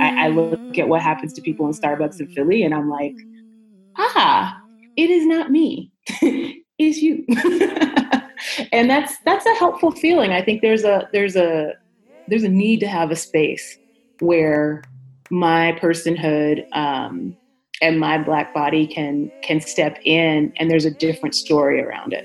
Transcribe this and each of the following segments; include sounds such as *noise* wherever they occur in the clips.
I, I look at what happens to people in Starbucks in Philly and I'm like, ah, it is not me. *laughs* it is you. *laughs* and that's that's a helpful feeling. I think there's a there's a there's a need to have a space where my personhood um, and my black body can can step in and there's a different story around it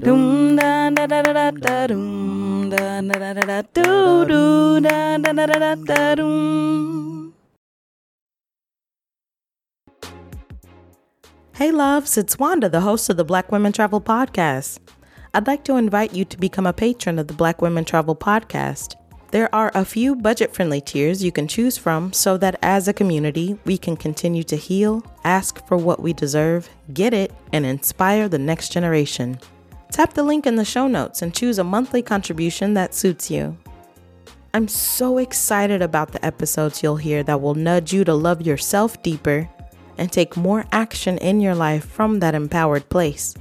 Dum da da da da da dum da da da da da da da da da dum. Hey loves, it's Wanda, the host of the Black Women Travel Podcast. I'd like to invite you to become a patron of the Black Women Travel Podcast. There are a few budget friendly tiers you can choose from so that as a community, we can continue to heal, ask for what we deserve, get it, and inspire the next generation. Tap the link in the show notes and choose a monthly contribution that suits you. I'm so excited about the episodes you'll hear that will nudge you to love yourself deeper and take more action in your life from that empowered place.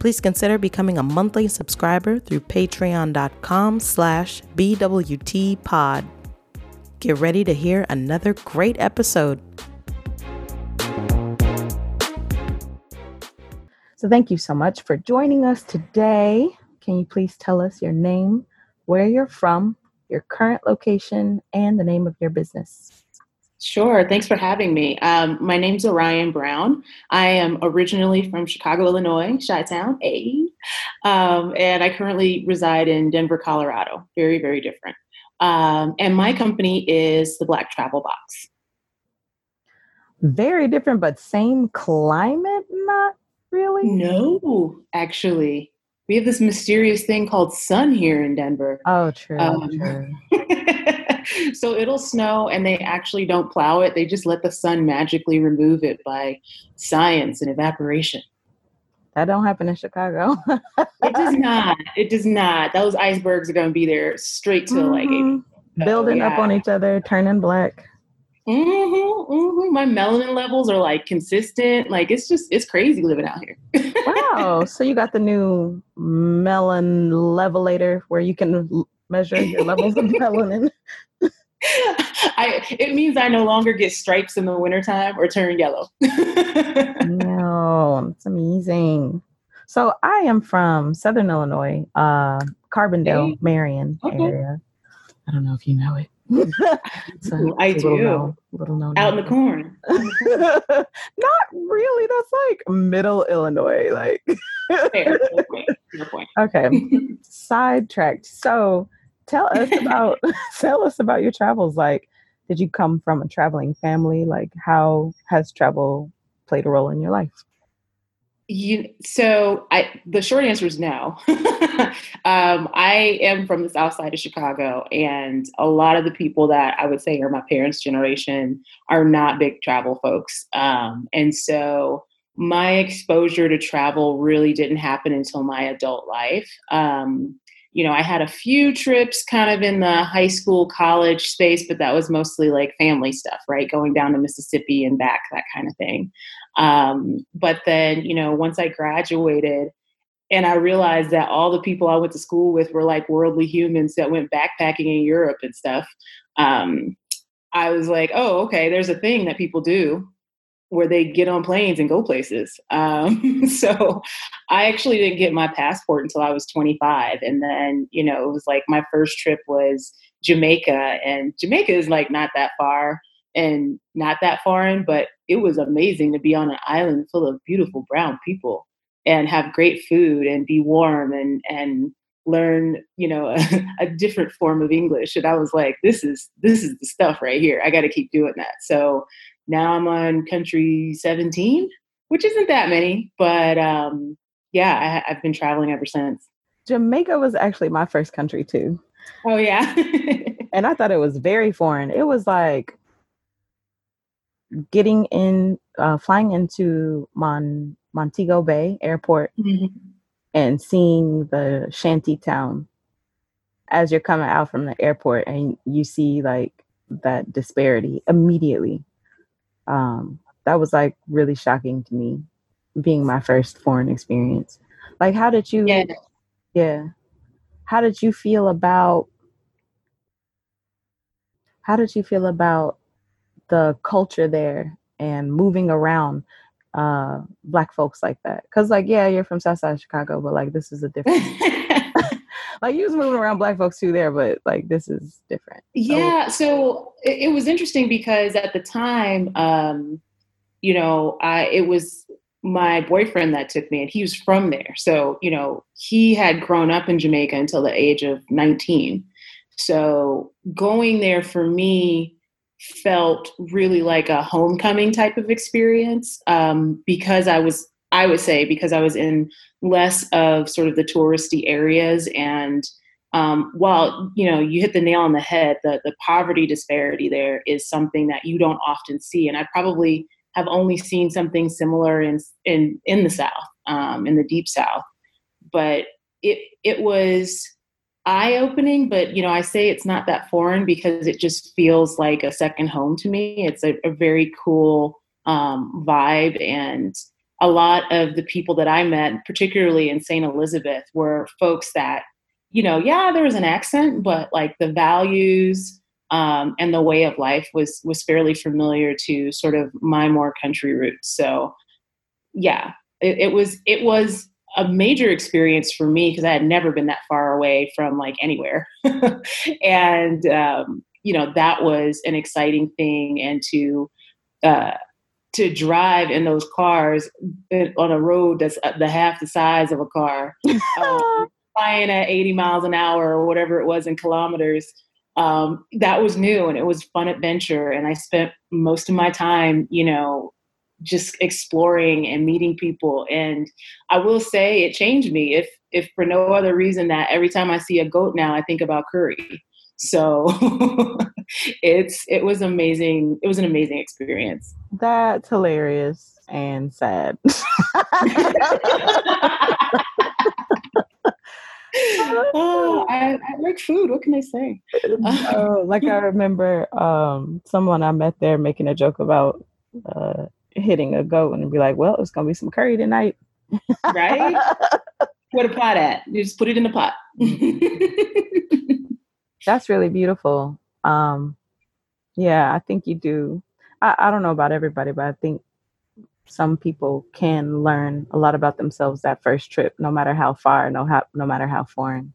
Please consider becoming a monthly subscriber through patreon.com slash bwtpod. Get ready to hear another great episode. So thank you so much for joining us today. Can you please tell us your name, where you're from, your current location, and the name of your business? Sure. Thanks for having me. Um, my name's Orion Brown. I am originally from Chicago, Illinois, Chi-Town, A. Um, and I currently reside in Denver, Colorado. Very, very different. Um, and my company is the Black Travel Box. Very different, but same climate, not really? No, actually. We have this mysterious thing called sun here in Denver. Oh, true. Um, true. *laughs* so it'll snow and they actually don't plow it. They just let the sun magically remove it by science and evaporation. That don't happen in Chicago. *laughs* it does not. It does not. Those icebergs are going to be there straight till mm-hmm. like April. Building yeah. up on each other, turning black. Mm-hmm, mm-hmm. My melanin levels are like consistent. Like it's just it's crazy living out here. wow! *laughs* So you got the new melon levelator where you can measure your levels of *laughs* melanin. I it means I no longer get stripes in the wintertime or turn yellow. *laughs* no, it's amazing. So I am from Southern Illinois, uh, Carbondale, hey. Marion okay. area. I don't know if you know it I do. Little known, little known out in the corn. Not really. That's like middle Illinois. Like Fair. *laughs* Fair point. Okay. *laughs* Sidetracked. So tell us about *laughs* tell us about your travels. Like, did you come from a traveling family? Like, how has travel played a role in your life? You so I the short answer is no. *laughs* um, I am from the south side of Chicago, and a lot of the people that I would say are my parents' generation are not big travel folks. Um, and so my exposure to travel really didn't happen until my adult life. Um, you know, I had a few trips kind of in the high school, college space, but that was mostly like family stuff, right? Going down to Mississippi and back, that kind of thing. Um, but then, you know, once I graduated and I realized that all the people I went to school with were like worldly humans that went backpacking in Europe and stuff, um, I was like, oh, okay, there's a thing that people do where they get on planes and go places. Um, *laughs* so I actually didn't get my passport until I was 25. And then, you know, it was like my first trip was Jamaica, and Jamaica is like not that far and not that foreign, but it was amazing to be on an island full of beautiful brown people and have great food and be warm and and learn you know a, *laughs* a different form of english. And i was like this is this is the stuff right here. I got to keep doing that. So now i'm on country 17 which isn't that many but um yeah I, i've been traveling ever since. Jamaica was actually my first country too. Oh yeah. *laughs* And i thought it was very foreign. It was like getting in, uh, flying into Mon Montego Bay Airport mm-hmm. and seeing the shanty town as you're coming out from the airport and you see like that disparity immediately. Um, that was like really shocking to me, being my first foreign experience. Like, how did you? Yeah. yeah. How did you feel about? How did you feel about the culture there and moving around uh black folks like that. Because like yeah you're from south side of chicago but like this is a different *laughs* *laughs* like you was moving around black folks too there but like this is different. Yeah so, so it, it, was interesting because at the time um you know i it was my boyfriend that took me and he was from there. So you know he had grown up in jamaica until the age of 19 so going there for me felt really like a homecoming type of experience um, because I was, I would say, because I was in less of sort of the touristy areas. And um, while, you know, you hit the nail on the head, the, the poverty disparity there is something that you don't often see. And I probably have only seen something similar in, in, in the South, um, in the deep South. But it, it was, eye opening, but you know, I say it's not that foreign because it just feels like a second home to me. It's a, a very cool um, vibe, and a lot of the people that I met, particularly in St. Elizabeth, were folks that, you know, yeah, there was an accent, but like the values um, and the way of life was was fairly familiar to sort of my more country roots. So, yeah, it, it was it was a major experience for me because I had never been that far away from like anywhere. *laughs* and, um, you know, that was an exciting thing. And to, uh, to drive in those cars on a road that's uh, the half the size of a car, *laughs* um, flying at 80 miles an hour or whatever it was in kilometers, um, that was new and it was fun adventure. And I spent most of my time, you know, just exploring and meeting people. And I will say it changed me. If if for no other reason that every time I see a goat now, I think about curry. So *laughs* it's it was amazing. It was an amazing experience. That's hilarious and sad. *laughs* oh, I, I, like food. What can I say? uh, like I remember um, someone I met there making a joke about uh, hitting a goat and be like, well, it's gonna be some curry tonight. right? *laughs* Where the pot at? You just put it in the pot. *laughs* That's really beautiful. Um, yeah, I think you do. I, I don't know about everybody, but I think some people can learn a lot about themselves that first trip, no matter how far, no how, no matter how foreign.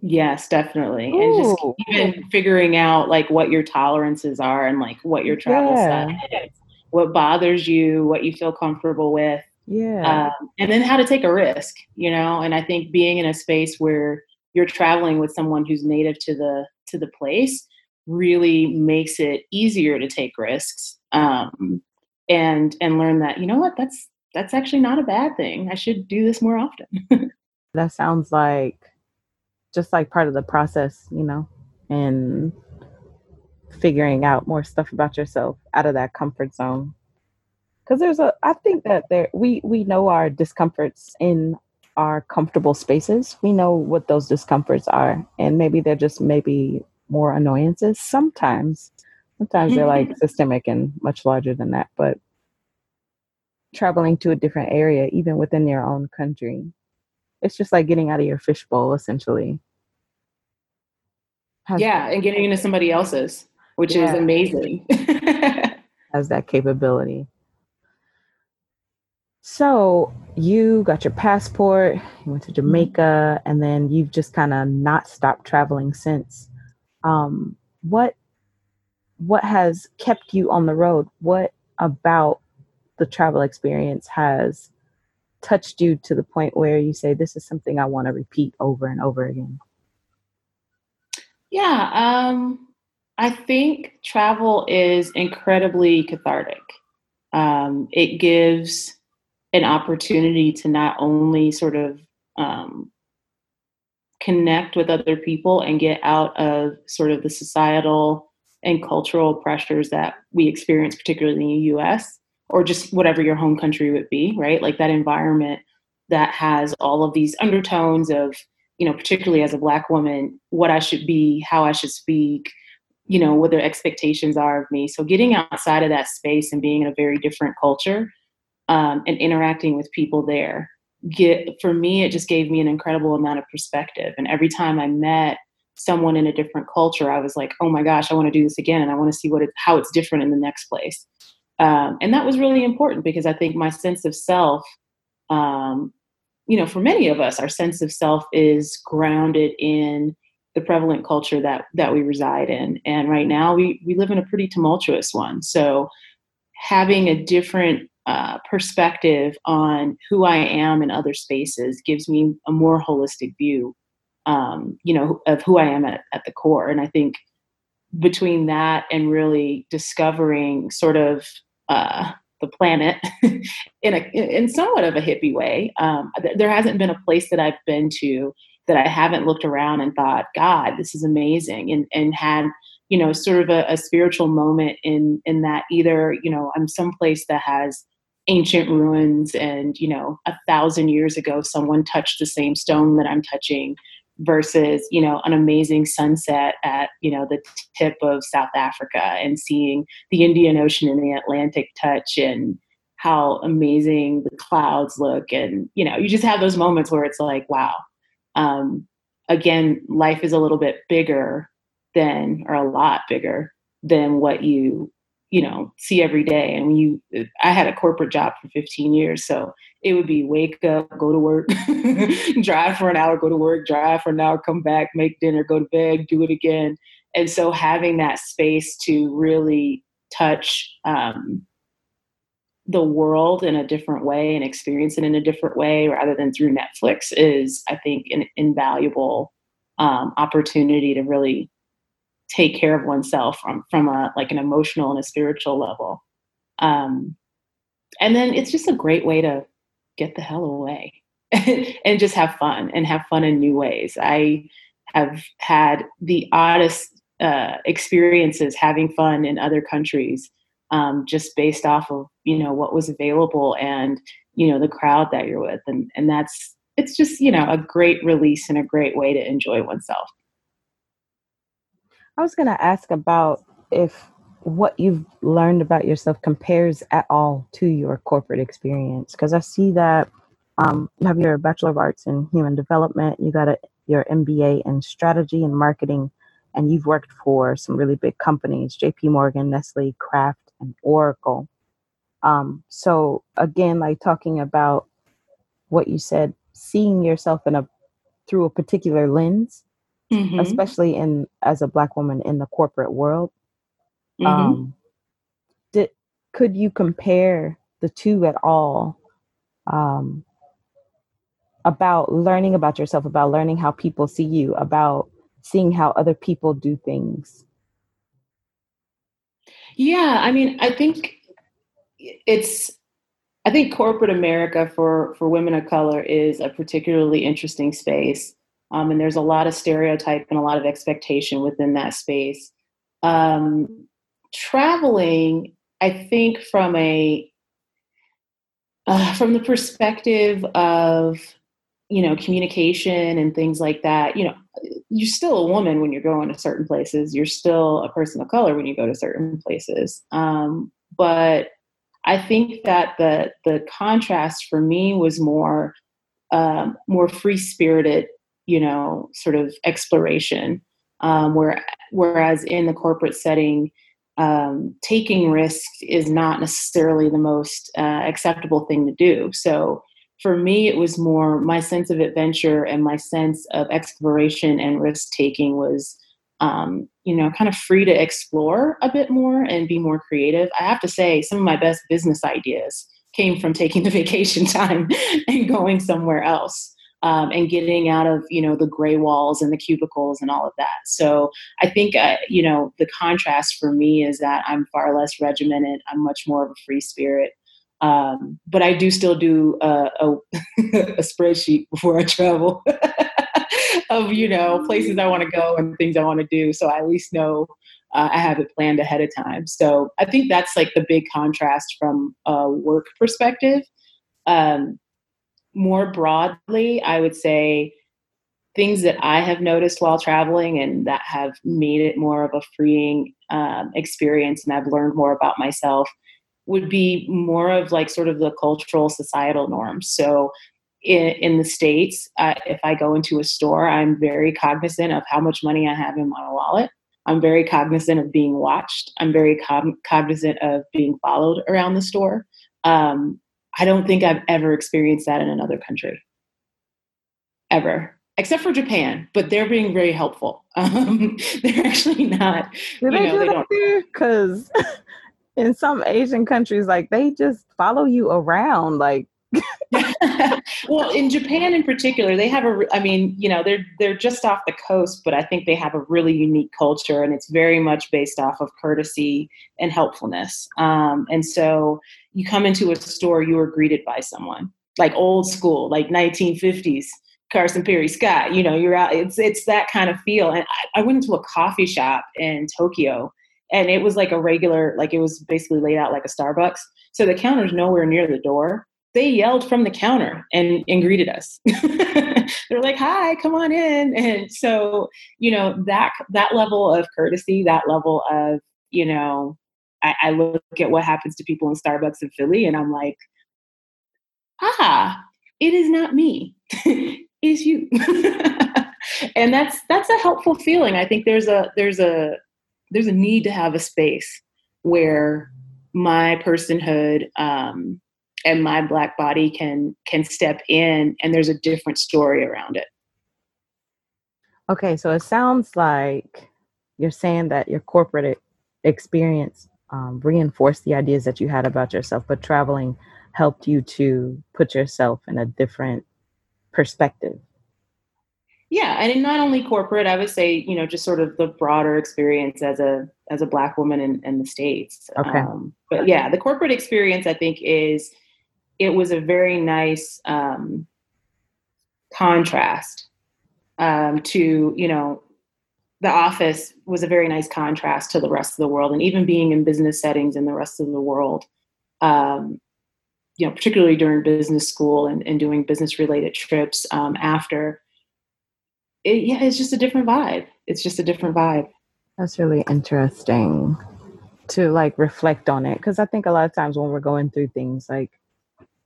Yes, definitely. Ooh. And just even figuring out like what your tolerances are and like what your travel yeah. style is what bothers you, what you feel comfortable with. Yeah. Um, and then how to take a risk, you know, and I think being in a space where you're traveling with someone who's native to the to the place really makes it easier to take risks um, and and learn that you know what that's that's actually not a bad thing i should do this more often *laughs* that sounds like just like part of the process you know and figuring out more stuff about yourself out of that comfort zone. Because there's a i think that there we we know our discomforts in our comfortable spaces. We know what those discomforts are and maybe they're just maybe more annoyances. Sometimes sometimes they're like *laughs* systemic and much larger than that but traveling to a different area even within your own country it's just like getting out of your fishbowl essentially. Yeah and getting into somebody else's which yeah. is amazing. *laughs* Has that capability. So you got your passport, you went to mm-hmm. Jamaica, and then you've just kind of not stopped traveling since. Um, what what has kept you on the road? What about the travel experience has touched you to the point where you say this is something I want to repeat over and over again? Yeah, um, I think travel is incredibly cathartic. Um, it gives an opportunity to not only sort of um, connect with other people and get out of sort of the societal and cultural pressures that we experience, particularly in the US, or just whatever your home country would be, right? Like that environment that has all of these undertones of, you know, particularly as a Black woman, what I should be, how I should speak, you know, what their expectations are of me. So getting outside of that space and being in a very different culture um, and interacting with people there, get for me, it just gave me an incredible amount of perspective. And every time I met someone in a different culture, I was like, oh my gosh, I want to do this again, and I want to see what it, how it's different in the next place. Um, and that was really important because I think my sense of self, um, you know, for many of us, our sense of self is grounded in the prevalent culture that that we reside in. And right now, we we live in a pretty tumultuous one. So, having a different uh, perspective on who I am in other spaces gives me a more holistic view, um, you know, of who I am at, at the core. And I think between that and really discovering sort of uh, the planet *laughs* in a in somewhat of a hippie way. Um, there hasn't been a place that I've been to that I haven't looked around and thought, God, this is amazing, and and had you know sort of a, a spiritual moment in in that either you know I'm someplace that has ancient ruins and you know a thousand years ago someone touched the same stone that I'm touching versus you know an amazing sunset at you know the tip of South Africa and seeing the Indian Ocean and the Atlantic touch and how amazing the clouds look and you know you just have those moments where it's like wow um, again life is a little bit bigger than or a lot bigger than what you you know see every day. And you i had a corporate job for 15 years so it would be wake up go to work *laughs* drive for an hour go to work drive for an hour come back make dinner go to bed do it again. And so having that space to really touch um, the world in a different way and experience it in a different way rather than through netflix is i think an invaluable um, opportunity to really take care of oneself from from a like an emotional and a spiritual level. Um and then it's just a great way to get the hell away *laughs* and just have fun and have fun in new ways. I have had the oddest uh, experiences having fun in other countries um, just based off of you know what was available and you know the crowd that you're with. And and that's it's just you know a great release and a great way to enjoy oneself. I was going to ask about if what you've learned about yourself compares at all to your corporate experience because I see that um, you have your Bachelor of Arts in Human Development, you got a, your MBA in Strategy and Marketing, and you've worked for some really big companies JP Morgan, Nestle, Kraft, and Oracle. Um, so, again, like talking about what you said, seeing yourself in a through a particular lens mm-hmm. especially in as a black woman in the corporate world. Mm-hmm. Um, did could you compare the two at all? Um, about learning about yourself, about learning how people see you, about seeing how other people do things. Yeah, I mean, I think it's I think corporate America for for women of color is a particularly interesting space um, and there's a lot of stereotype and a lot of expectation within that space. Um, traveling, I think, from a uh, from the perspective of you know communication and things like that, you know, you're still a woman when you're going to certain places. You're still a person of color when you go to certain places. Um, but I think that the the contrast for me was more um, more free spirited you know sort of exploration um, where whereas in the corporate setting um, taking risks is not necessarily the most uh, acceptable thing to do so for me it was more my sense of adventure and my sense of exploration and risk taking was um, you know kind of free to explore a bit more and be more creative i have to say some of my best business ideas came from taking the *laughs* vacation time and going somewhere else um, and getting out of you know the gray walls and the cubicles and all of that. So I think uh, you know the contrast for me is that I'm far less regimented. I'm much more of a free spirit. Um, but I do still do a, a, *laughs* a spreadsheet before I travel *laughs* of you know places I want to go and things I want to do. So I at least know uh, I have it planned ahead of time. So I think that's like the big contrast from a work perspective. Um, more broadly, I would say things that I have noticed while traveling and that have made it more of a freeing um, experience, and I've learned more about myself would be more of like sort of the cultural societal norms. So in, in the States, uh, if I go into a store, I'm very cognizant of how much money I have in my wallet. I'm very cognizant of being watched. I'm very cognizant of being followed around the store. Um, I don't think I've ever experienced that in another country. Ever. Except for Japan, but they're being very helpful. *laughs* Um, they're actually not. Do they know, do that? Because *laughs* in some Asian countries, like they just follow you around, like *laughs* well, in Japan in particular, they have a. I mean, you know, they're they're just off the coast, but I think they have a really unique culture, and it's very much based off of courtesy and helpfulness. Um, and so, you come into a store, you are greeted by someone like old school, like 1950s. Carson Pirie Scott, you know, you're out. It's it's that kind of feel. And I, I went into a coffee shop in Tokyo, and it was like a regular, like it was basically laid out like a Starbucks. So the counter's nowhere near the door they yelled from the counter and, and greeted us. *laughs* They're like, "Hi, come on in." And so, you know, that that level of courtesy, that level of, you know, I, I look at what happens to people in Starbucks in Philly, and I'm like, "Ah, it is not me. *laughs* it is you." *laughs* and that's that's a helpful feeling. I think there's a there's a there's a need to have a space where my personhood um, and my black body can can step in and there's a different story around it. Okay so it sounds like you're saying that your corporate experience um, reinforced the ideas that you had about yourself but traveling helped you to put yourself in a different perspective yeah and not only corporate i would say you know just sort of the broader experience as a as a black woman in, in the states. Okay. Um, but yeah the corporate experience i think is it was a very nice um, contrast um, to you know the office was a very nice contrast to the rest of the world and even being in business settings in the rest of the world um, you know particularly during business school and, and doing business related trips um, after it, yeah it's just a different vibe it's just a different vibe that's really interesting to like reflect on it because i think a lot of times when we're going through things like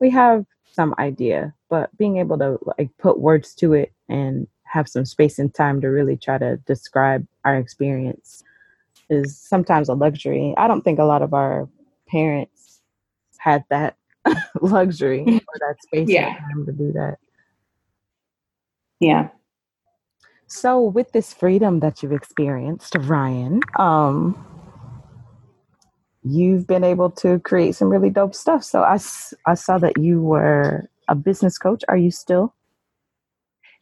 we have some idea, but being able to like put words to it and have some space and time to really try to describe our experience is sometimes a luxury. I don't think a lot of our parents had that *laughs* luxury mm-hmm. or that space yeah. and time to do that. Yeah. So with this freedom that you've experienced, Orion, um, you've been able to create some really dope stuff. So I, I saw that you were a business coach. Are you still?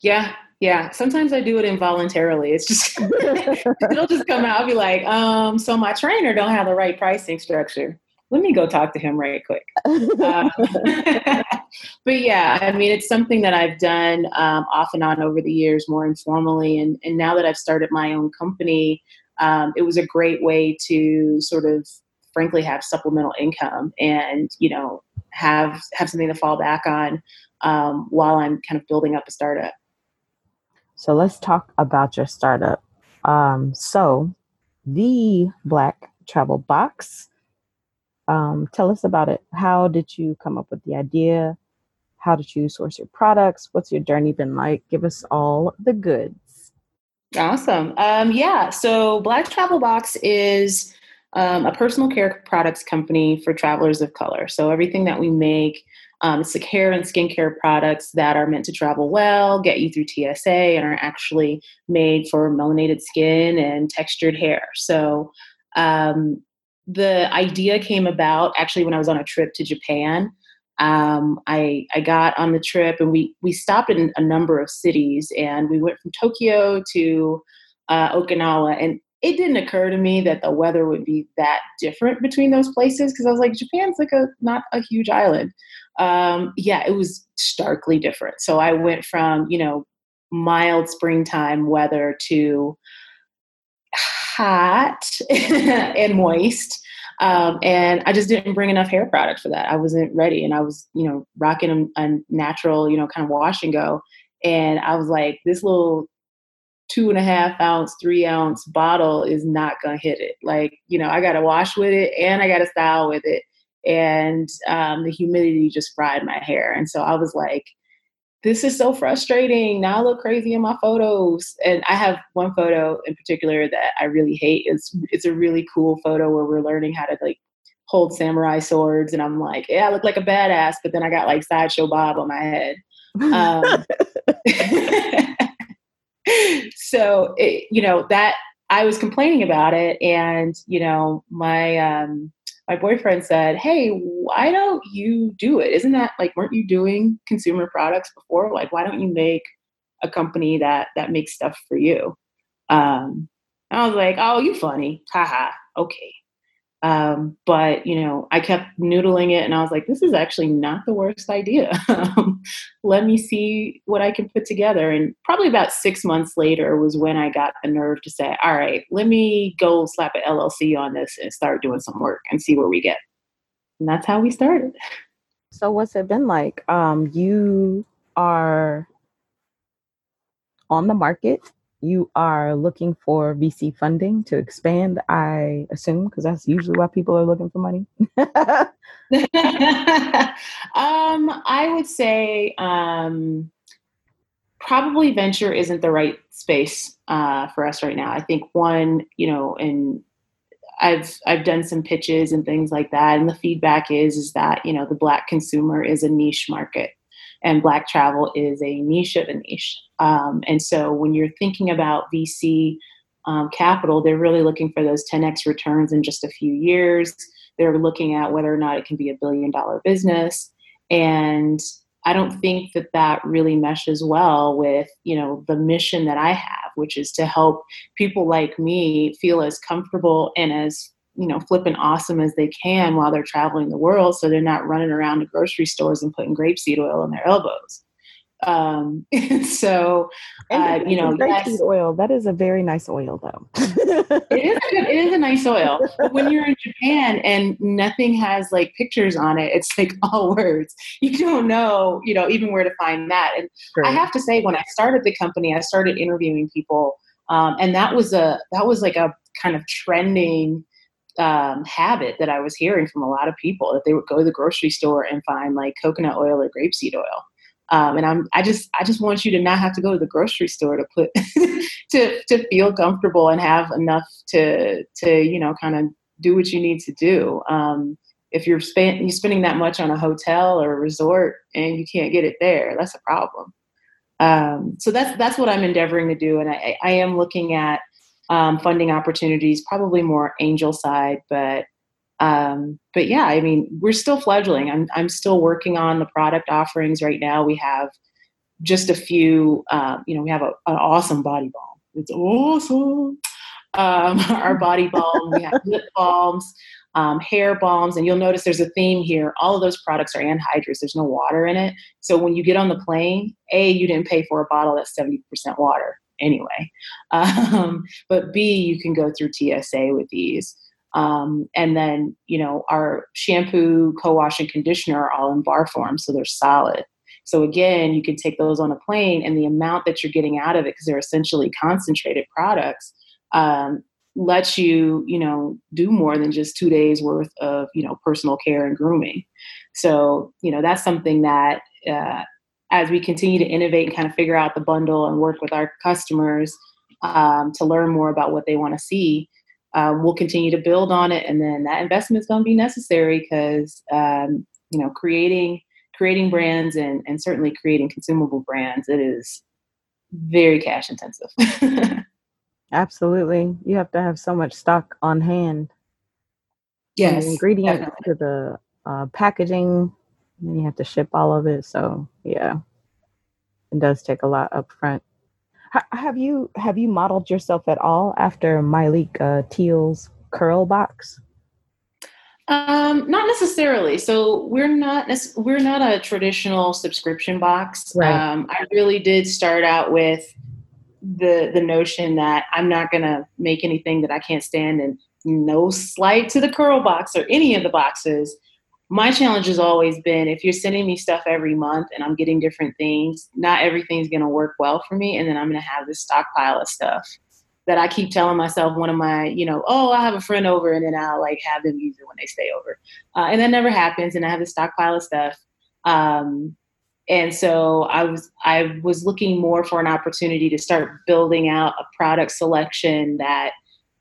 Yeah, yeah. Sometimes I do it involuntarily. It's just *laughs* *laughs* it'll just come out. I'll be like, um, so my trainer don't have the right pricing structure. Let me go talk to him right quick. Uh, *laughs* but yeah, I mean, it's something that I've done um, off and on over the years, more informally, and and now that I've started my own company, um, it was a great way to sort of frankly have supplemental income and you know have have something to fall back on um, while I'm kind of building up a startup. So let's talk about your startup. Um, so the Black Travel Box. Um, tell us about it. How did you come up with the idea? How did you source your products? What's your journey been like? Give us all the goods. Awesome. Um, yeah. So Black Travel Box is um, a personal care products company for travelers of color. So everything that we make, um, it's the hair and skincare products that are meant to travel well, get you through TSA, and are actually made for melanated skin and textured hair. So um, the idea came about actually when I was on a trip to Japan. Um, I, I got on the trip and we, we stopped in a number of cities and we went from Tokyo to uh, Okinawa. And it didn't occur to me that the weather would be that different between those places because I was like, Japan's like a not a huge island. Um, yeah, it was starkly different. So I went from you know mild springtime weather to hot *laughs* and moist. Um, and I just didn't bring enough hair product for that. I wasn't ready, and I was, you know, rocking a, a natural, you know, kind of wash and go. And I was like, this little two and a half ounce, three ounce bottle is not gonna hit it. Like, you know, I gotta wash with it and I gotta style with it. And um, the humidity just fried my hair. And so I was like, this is so frustrating. Now I look crazy in my photos. And I have one photo in particular that I really hate. It's it's a really cool photo where we're learning how to like hold samurai swords. And I'm like, yeah, I look like a badass, but then I got like sideshow Bob on my head. Um, *laughs* so it, you know that I was complaining about it, and you know my um, my boyfriend said, "Hey, why don't you do it? Isn't that like weren't you doing consumer products before? Like, why don't you make a company that that makes stuff for you?" Um, I was like, "Oh, you funny, haha, okay." Um, but you know, I kept noodling it and I was like, this is actually not the worst idea. *laughs* Let me see what I can put together. And probably about six months later was when I got the nerve to say, all right, let me go slap an LLC on this and start doing some work and see where we get. And that's how we started. So what's it been like? Um, you are on the market you are looking for VC funding to expand, I assume, because that's usually why people are looking for money. *laughs* um, I would say um, probably venture isn't the right space uh, for us right now. I think one, you know, and I've I've done some pitches and things like that, and the feedback is is that you know the black consumer is a niche market and black travel is a niche of a niche. Um, and so when you're thinking about VC um, capital, they're really looking for those 10x returns in just a few years. They're looking at whether or not it can be a billion dollar business. And I don't think that that really meshes well with, you know, the mission that I have, which is to help people like me feel as comfortable and as you know flipping awesome as they can while they're traveling the world so they're not running around the grocery stores and putting grapeseed oil on their elbows. Um *laughs* so uh, you know grapeseed oil. That is a very nice oil though. *laughs* It is a, it is a nice oil. But when you're in japan and nothing has like pictures on it it's like *laughs* all words. You don't know you know even where to find that. And i have to say when i started the company i started interviewing people um, and that was a that was like a kind of trending um, habit that I was hearing from a lot of people that they would go to the grocery store and find like coconut oil or grapeseed oil. Um, and I'm, I just, I just want you to not have to go to the grocery store to put, *laughs* to, to feel comfortable and have enough to, to, you know, kind of do what you need to do. Um, if you're, spend, you're spending that much on a hotel or a resort and you can't get it there, that's a problem. Um, so that's, that's what I'm endeavoring to do. And I, I am looking at, um, funding opportunities, probably more angel side, but um, but yeah, I mean, we're still fledgling. I'm I'm still working on the product offerings right now. We have just a few. Um, you know, we have a, an awesome body balm. It's awesome. Um, *laughs* our body balm. We have lip balms. Um, hair balms, and you'll notice there's a theme here. All of those products are anhydrous. There's no water in it. So when you get on the plane, A, you didn't pay for a bottle that's 70% water anyway. *laughs* Um, but B, you can go through TSA with these. Um, and then, you know, our shampoo, co wash, and conditioner are all in bar form, so they're solid. So again, you can take those on a plane, and the amount that you're getting out of it, because they're essentially concentrated products, um, lets you, you know, do more than just two days worth of, you know, personal care and grooming. So, you know, that's something that uh, as we continue to innovate and kind of figure out the bundle and work with our customers um, to learn more about what they want to see, um, we'll continue to build on it. And then that investment is going to be necessary because um, you know creating creating brands and, and certainly creating consumable brands it is very cash intensive. *laughs* Absolutely, you have to have so much stock on hand. Yes, ingredients to the uh, packaging you have to ship all of it. So yeah, it does take a lot up front. H- have you have you modeled yourself at all after Myleik uh, Teele's curl box? Um, not necessarily. So we're not we're not a traditional subscription box. Right. Um, I really did start out with the the notion that I'm not gonna make anything that I can't stand and no slight to the curl box or any of the boxes. My challenge has always been if you're sending me stuff every month and I'm getting different things, not everything's gonna work well for me, and then I'm gonna have this stockpile of stuff that I keep telling myself one of my, you know, oh, I have a friend over and then I'll like have them use it when they stay over. Uh, and that never happens. And I have a stockpile of stuff. Um, and so I was I was looking more for an opportunity to start building out a product selection that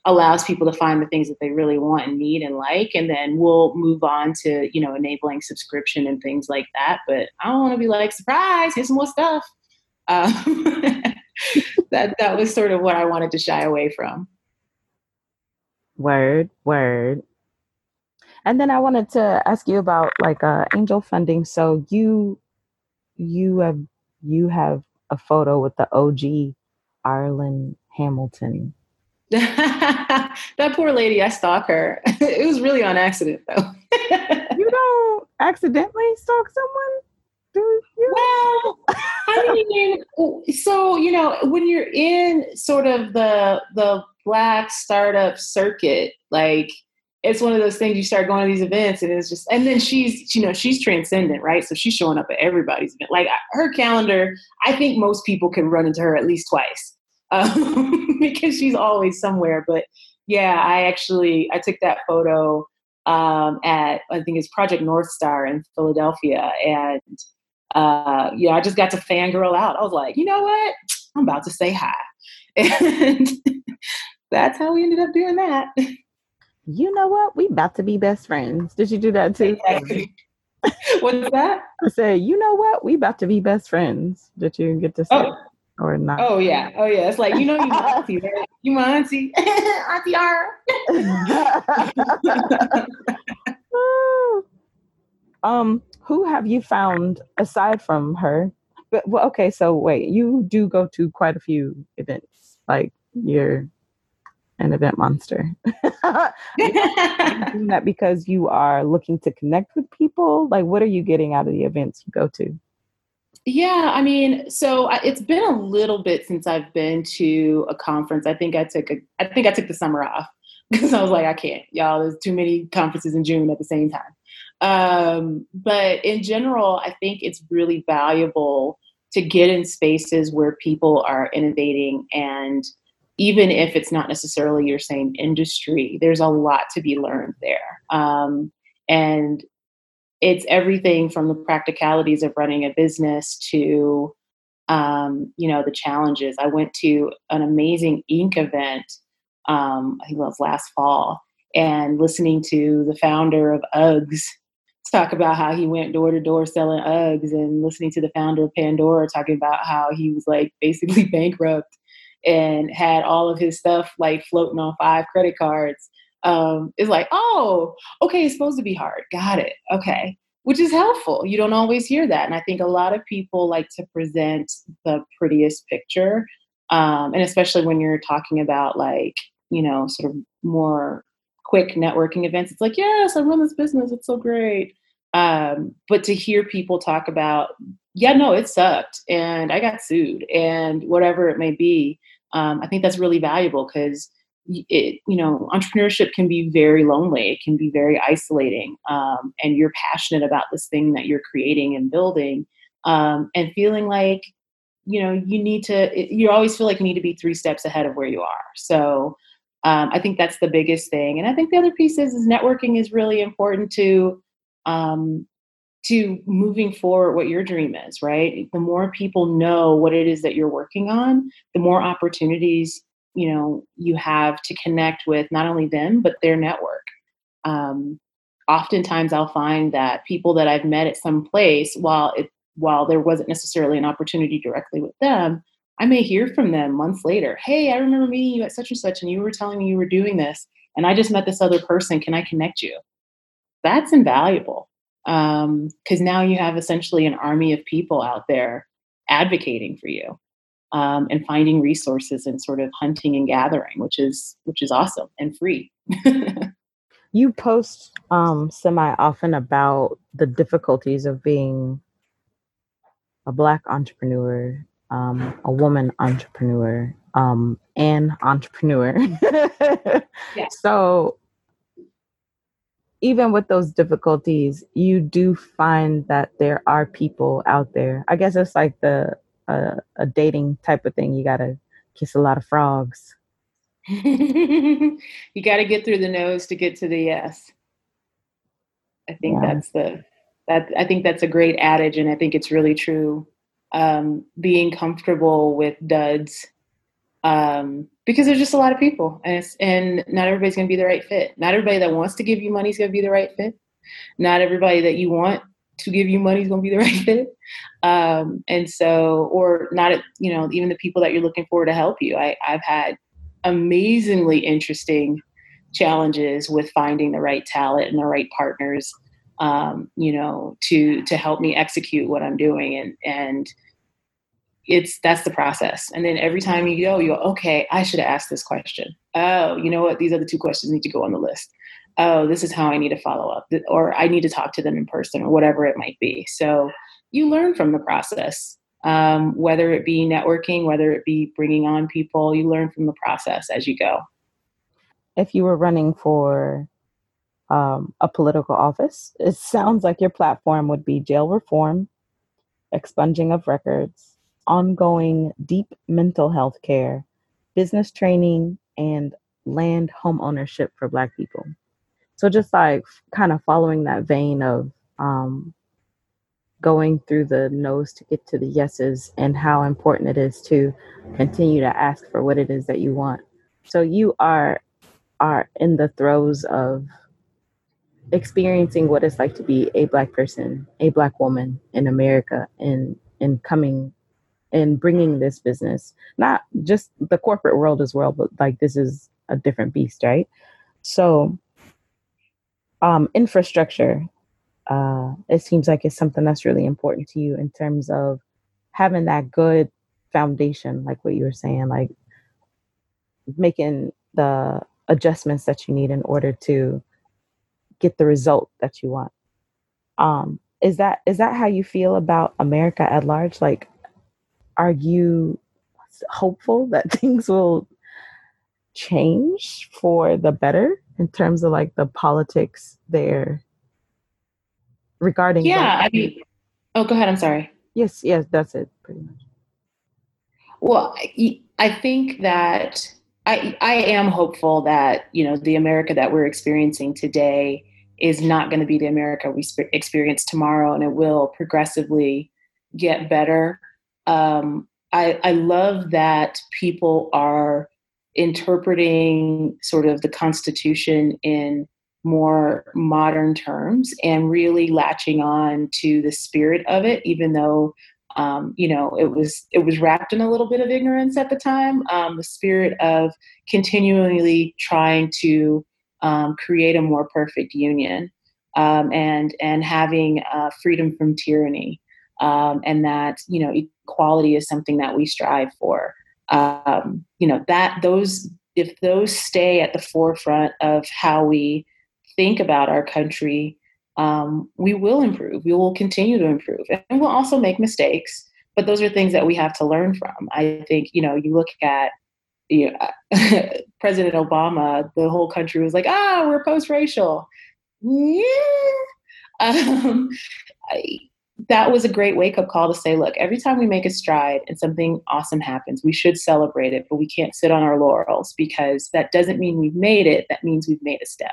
allows people to find the things that they really want and need and like and then we'll move on to you know enabling subscription and things like that. But i don't want to be like surprise here's more stuff. Um, *laughs* that that was sort of what i wanted to shy away from. Word word. And then i wanted to ask you about like uh, angel funding. So you you have you have a photo with the OG Arlan Hamilton. *laughs* that poor lady, I stalk her. *laughs* it was really on accident though. you don't accidentally stalk someone? Do you? Well, I *laughs* mean, so you know, when you're in sort of the the black startup circuit, like it's one of those things you start going to these events and it's just and then she's you know she's transcendent right so she's showing up at everybody's event like her calendar i think most people can run into her at least twice um, *laughs* because she's always somewhere but yeah i actually i took that photo um, at i think it's project north star in philadelphia and uh, yeah i just got to fangirl out i was like you know what i'm about to say hi *laughs* and *laughs* that's how we ended up doing that you know what? We about to be best friends. Did you do that too? What's that? I said, you know what? We about to be best friends. Did you get to say oh. Or not? Oh yeah. Oh yeah. It's like, you know you my *laughs* auntie, right? You my auntie. *laughs* auntie R. *laughs* um, who have you found aside from her? But well, okay, so wait, you do go to quite a few events. Like you're an event monster. that because you are looking to connect with people? Like, what are you getting out of the events you go to? Yeah, I mean, so it's been a little bit since I've been to a conference. I think I took a, I think I took the summer off *laughs* because I was like, I can't, y'all. There's too many conferences in June at the same time. Um, but in general, I think it's really valuable to get in spaces where people are innovating and even if it's not necessarily your same industry, there's a lot to be learned there. Um, and it's everything from the practicalities of running a business to, um, you know, the challenges. I went to an amazing Inc. event, um, I think it was last fall, and listening to the founder of Uggs *laughs* talk about how he went door to door selling Uggs and listening to the founder of Pandora talking about how he was like basically *laughs* bankrupt and had all of his stuff like floating on five credit cards um, is like, oh, okay, it's supposed to be hard. Got it. Okay. Which is helpful. You don't always hear that. And I think a lot of people like to present the prettiest picture. Um, and especially when you're talking about like, you know, sort of more quick networking events, it's like, yes, I run this business. It's so great. Um, but to hear people talk about, yeah, no, it sucked and I got sued and whatever it may be, um, I think that's really valuable because it, you know, entrepreneurship can be very lonely. It can be very isolating, um, and you're passionate about this thing that you're creating and building, um, and feeling like, you know, you need to. You always feel like you need to be three steps ahead of where you are. So, um, I think that's the biggest thing, and I think the other piece is, is networking is really important to um, to moving forward what your dream is, right? The more people know what it is that you're working on, the more opportunities you know you have to connect with not only them but their network. Um, oftentimes, I'll find that people that I've met at some place, while it while there wasn't necessarily an opportunity directly with them, I may hear from them months later. Hey, I remember meeting you at such and such, and you were telling me you were doing this, and I just met this other person. Can I connect you? That's invaluable because um, now you have essentially an army of people out there advocating for you um, and finding resources and sort of hunting and gathering, which is which is awesome and free. *laughs* you post um, semi often about the difficulties of being a black entrepreneur um, a woman entrepreneur um, and entrepreneur. *laughs* yeah. So even with those difficulties, you do find that there are people out there. I guess it's like the uh, a dating type of thing. You gotta kiss a lot of frogs. *laughs* you got to get through the no's to get to the yes. I think yeah. that's the that I think that's a great adage, and I think it's really true. Um, being comfortable with duds um, because there's just a lot of people and, and not everybody's going to be the right fit. Not everybody that wants to give you money is going to be the right fit. Not everybody that you want to give you money is going to be the *laughs* right fit. Um, and so, or not, you know, even the people that you're looking for to help you. I, I've had amazingly interesting challenges with finding the right talent and the right partners, um, you know, to, to help me execute what I'm doing. And, and, it's that's the process. And then every time you go, you go, okay, I should have asked this question. Oh, you know what? These are the two questions need to go on the list. Oh, this is how I need to follow up, or I need to talk to them in person, or whatever it might be. So you learn from the process, um, whether it be networking, whether it be bringing on people. You learn from the process as you go. If you were running for um, a political office, it sounds like your platform would be jail reform, expunging of records, ongoing deep mental health care, business training, and land home ownership for Black people. So, just like kind of following that vein of um, going through the no's to get to the yeses and how important it is to continue to ask for what it is that you want. So, you are are in the throes of experiencing what it's like to be a black person, a black woman in America, and and coming and bringing this business, not just the corporate world as well, but like this is a different beast, right? So, um, infrastructure, uh, it seems like it's something that's really important to you in terms of having that good foundation, like what you were saying, like making the adjustments that you need in order to get the result that you want. Um, is that is that how you feel about America at large? Like are you hopeful that *laughs* things will change for the better in terms of like the politics there regarding yeah i mean oh go ahead i'm sorry. Yes yes that's it pretty much. Well i think that i i am hopeful that you know the america that we're experiencing today is not going to be the america we experience tomorrow and it will progressively get better. Um, I, I love that people are interpreting sort of the Constitution in more modern terms and really latching on to the spirit of it, even though um, you know it was it was wrapped in a little bit of ignorance at the time. Um, the spirit of continually trying to um, create a more perfect union um, and and having uh, freedom from tyranny um, and that you know equality is something that we strive for. Um, you know that those if those stay at the forefront of how we think about our country, um, we will improve. We will continue to improve, and we'll also make mistakes. But those are things that we have to learn from. I think you know you look at you know, *laughs* President Obama, the whole country was like, ah, we're post-racial. Yeah. *laughs* Um, I, that was a great wake up call to say, look, every time we make a stride and something awesome happens, we should celebrate it, but we can't sit on our laurels because that doesn't mean we've made it. That means we've made a step.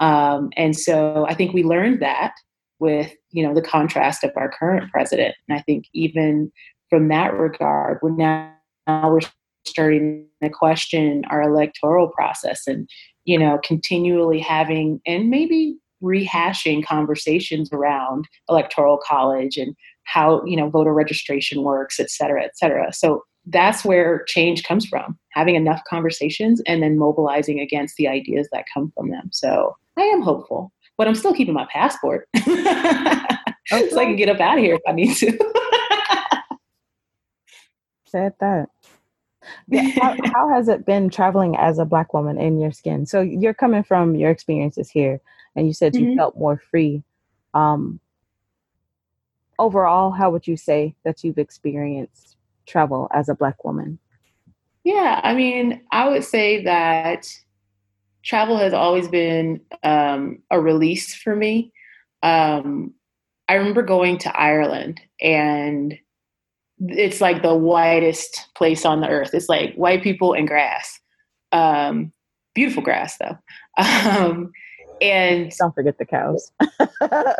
Um, and so I think we learned that with, you know, the contrast of our current president. And I think even from that regard, we're now, now we're starting to question our electoral process and, you know, continually having and maybe rehashing conversations around electoral college and how you know voter registration works et cetera et cetera. So that's where change comes from having enough conversations and then mobilizing against the ideas that come from them. So i am hopeful but i'm still keeping my passport. So i can get up out of here if i need to. *laughs* Said that. *laughs* How, how, has it been traveling as a black woman in your skin? So you're coming from your experiences here and you said mm-hmm. you felt more free. Um, overall, how would you say that you've experienced travel as a Black woman? Yeah, I mean, I would say that travel has always been um, a release for me. Um, I remember going to Ireland and it's like the whitest place on the earth. It's like white people and grass. Um, beautiful grass though. *laughs* Um, and don't forget the cows. *laughs*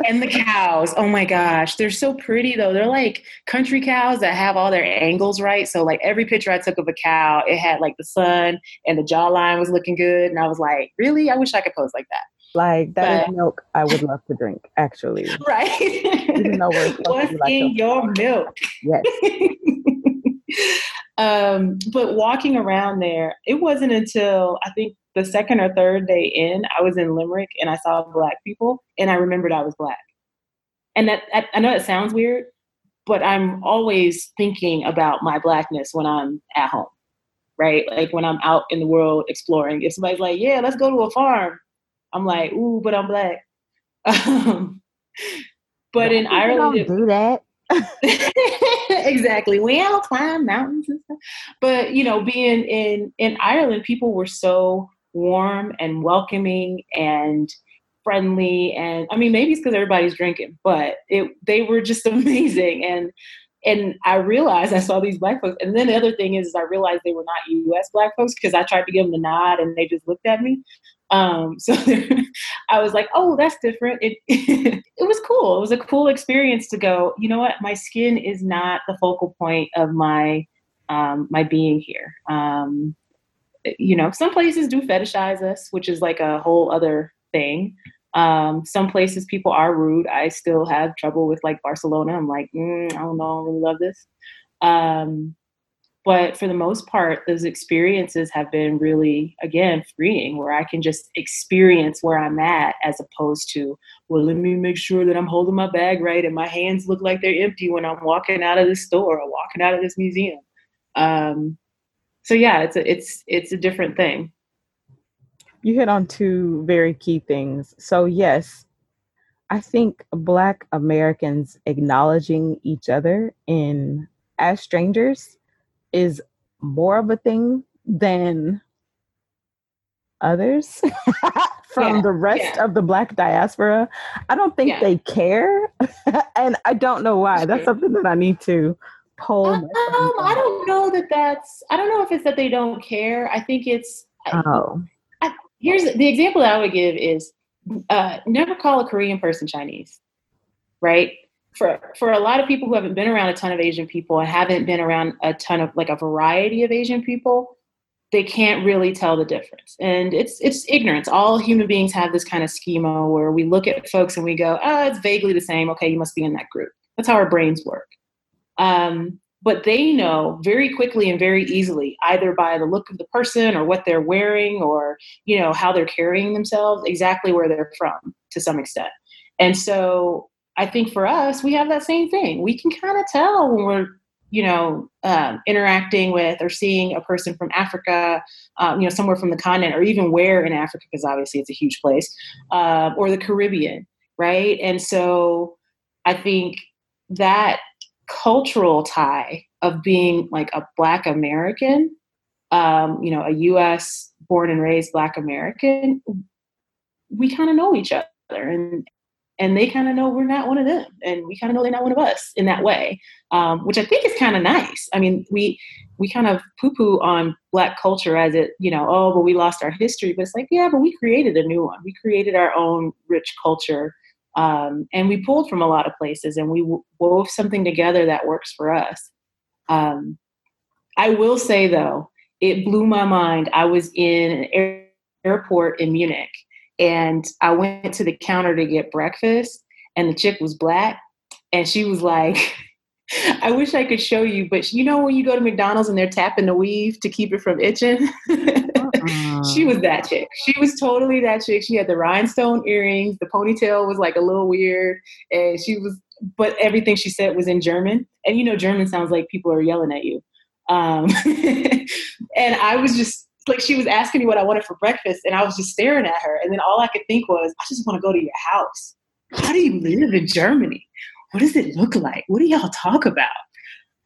and the cows. Oh my gosh, they're so pretty though. They're like country cows that have all their angles right. So like every picture I took of a cow, it had like the sun and the jawline was looking good, and I was like, really? I wish I could pose like that. Like that but, is milk I would love to drink, actually. *laughs* Right. Even though we're *laughs* What's like in your milk? Yes. Um, but walking around there, it wasn't until I think the second or third day in, I was in Limerick and I saw black people and I remembered I was black. And that I, I know it sounds weird, but I'm always thinking about my blackness when I'm at home, right? Like when I'm out in the world exploring. If somebody's like, "Yeah, let's go to a farm," I'm like, "Ooh, but I'm black." *laughs* Um, but in Ireland, do that. *laughs* exactly. We all climb mountains and stuff. But you know, being in in Ireland, people were so warm and welcoming and friendly and i mean maybe it's because everybody's drinking but it they were just *laughs* amazing and and i realized i saw these black folks and then the other thing is, is i realized they were not us black folks because i tried to give them the nod and they just looked at me um, *laughs* so i was like oh that's different it, *laughs* it was cool it was a cool experience to go you know what my skin is not the focal point of my um, my being here um, you know, some places do fetishize us, which is like a whole other thing. Um, some places people are rude. I still have trouble with like Barcelona. I'm like, mm, I don't know, I really love this. Um, but for the most part, those experiences have been really, again, freeing where I can just experience where I'm at as opposed to, well, let me make sure that I'm holding my bag right and my hands look like they're empty when I'm walking out of this store or walking out of this museum. Um, so yeah, it's a, it's it's a different thing. You hit on two very key things. So yes, I think Black Americans acknowledging each other in as strangers is more of a thing than others *laughs* from yeah, the rest yeah. of the black diaspora. I don't think yeah. they care. *laughs* and I don't know why. That's something that I need to pull? Um, I don't know that that's. I don't know if it's that they don't care. I think it's. Oh. I, here's the example that I would give is uh, never call a Korean person Chinese, right? For for a lot of people who haven't been around a ton of Asian people and haven't been around a ton of like a variety of Asian people, they can't really tell the difference. And it's it's ignorance. All human beings have this kind of schema where we look at folks and we go, oh, it's vaguely the same. Okay, you must be in that group. That's how our brains work. Um, but they know very quickly and very easily, either by the look of the person or what they're wearing or you know how they're carrying themselves, exactly where they're from to some extent. And so I think for us, we have that same thing. We can kind of tell when we're you know um, interacting with or seeing a person from Africa, um, you know somewhere from the continent, or even where in Africa, because obviously it's a huge place, uh, or the Caribbean, right? And so I think that cultural tie of being like a Black American, um, you know, a U.S. born and raised Black American, we kind of know each other, and and they kind of know we're not one of them, and we kind of know they're not one of us in that way, um, which I think is kind of nice. I mean, we we kind of poo-poo on Black culture as it, you know, oh, but we lost our history, but it's like, yeah, but we created a new one. We created our own rich culture um, and we pulled from a lot of places and we wove something together that works for us. Um, I will say though, it blew my mind. I was in an air- airport in Munich and I went to the counter to get breakfast and the chick was black and she was like, *laughs* I wish I could show you, but you know when you go to McDonald's and they're tapping the weave to keep it from itching? *laughs* she was that chick. She was totally that chick. She had the rhinestone earrings. The ponytail was like a little weird, and she was. But everything she said was in German, and you know German sounds like people are yelling at you. Um, *laughs* and I was just like, she was asking me what I wanted for breakfast, and I was just staring at her. And then all I could think was, I just want to go to your house. How do you live in Germany? What does it look like? What do y'all talk about?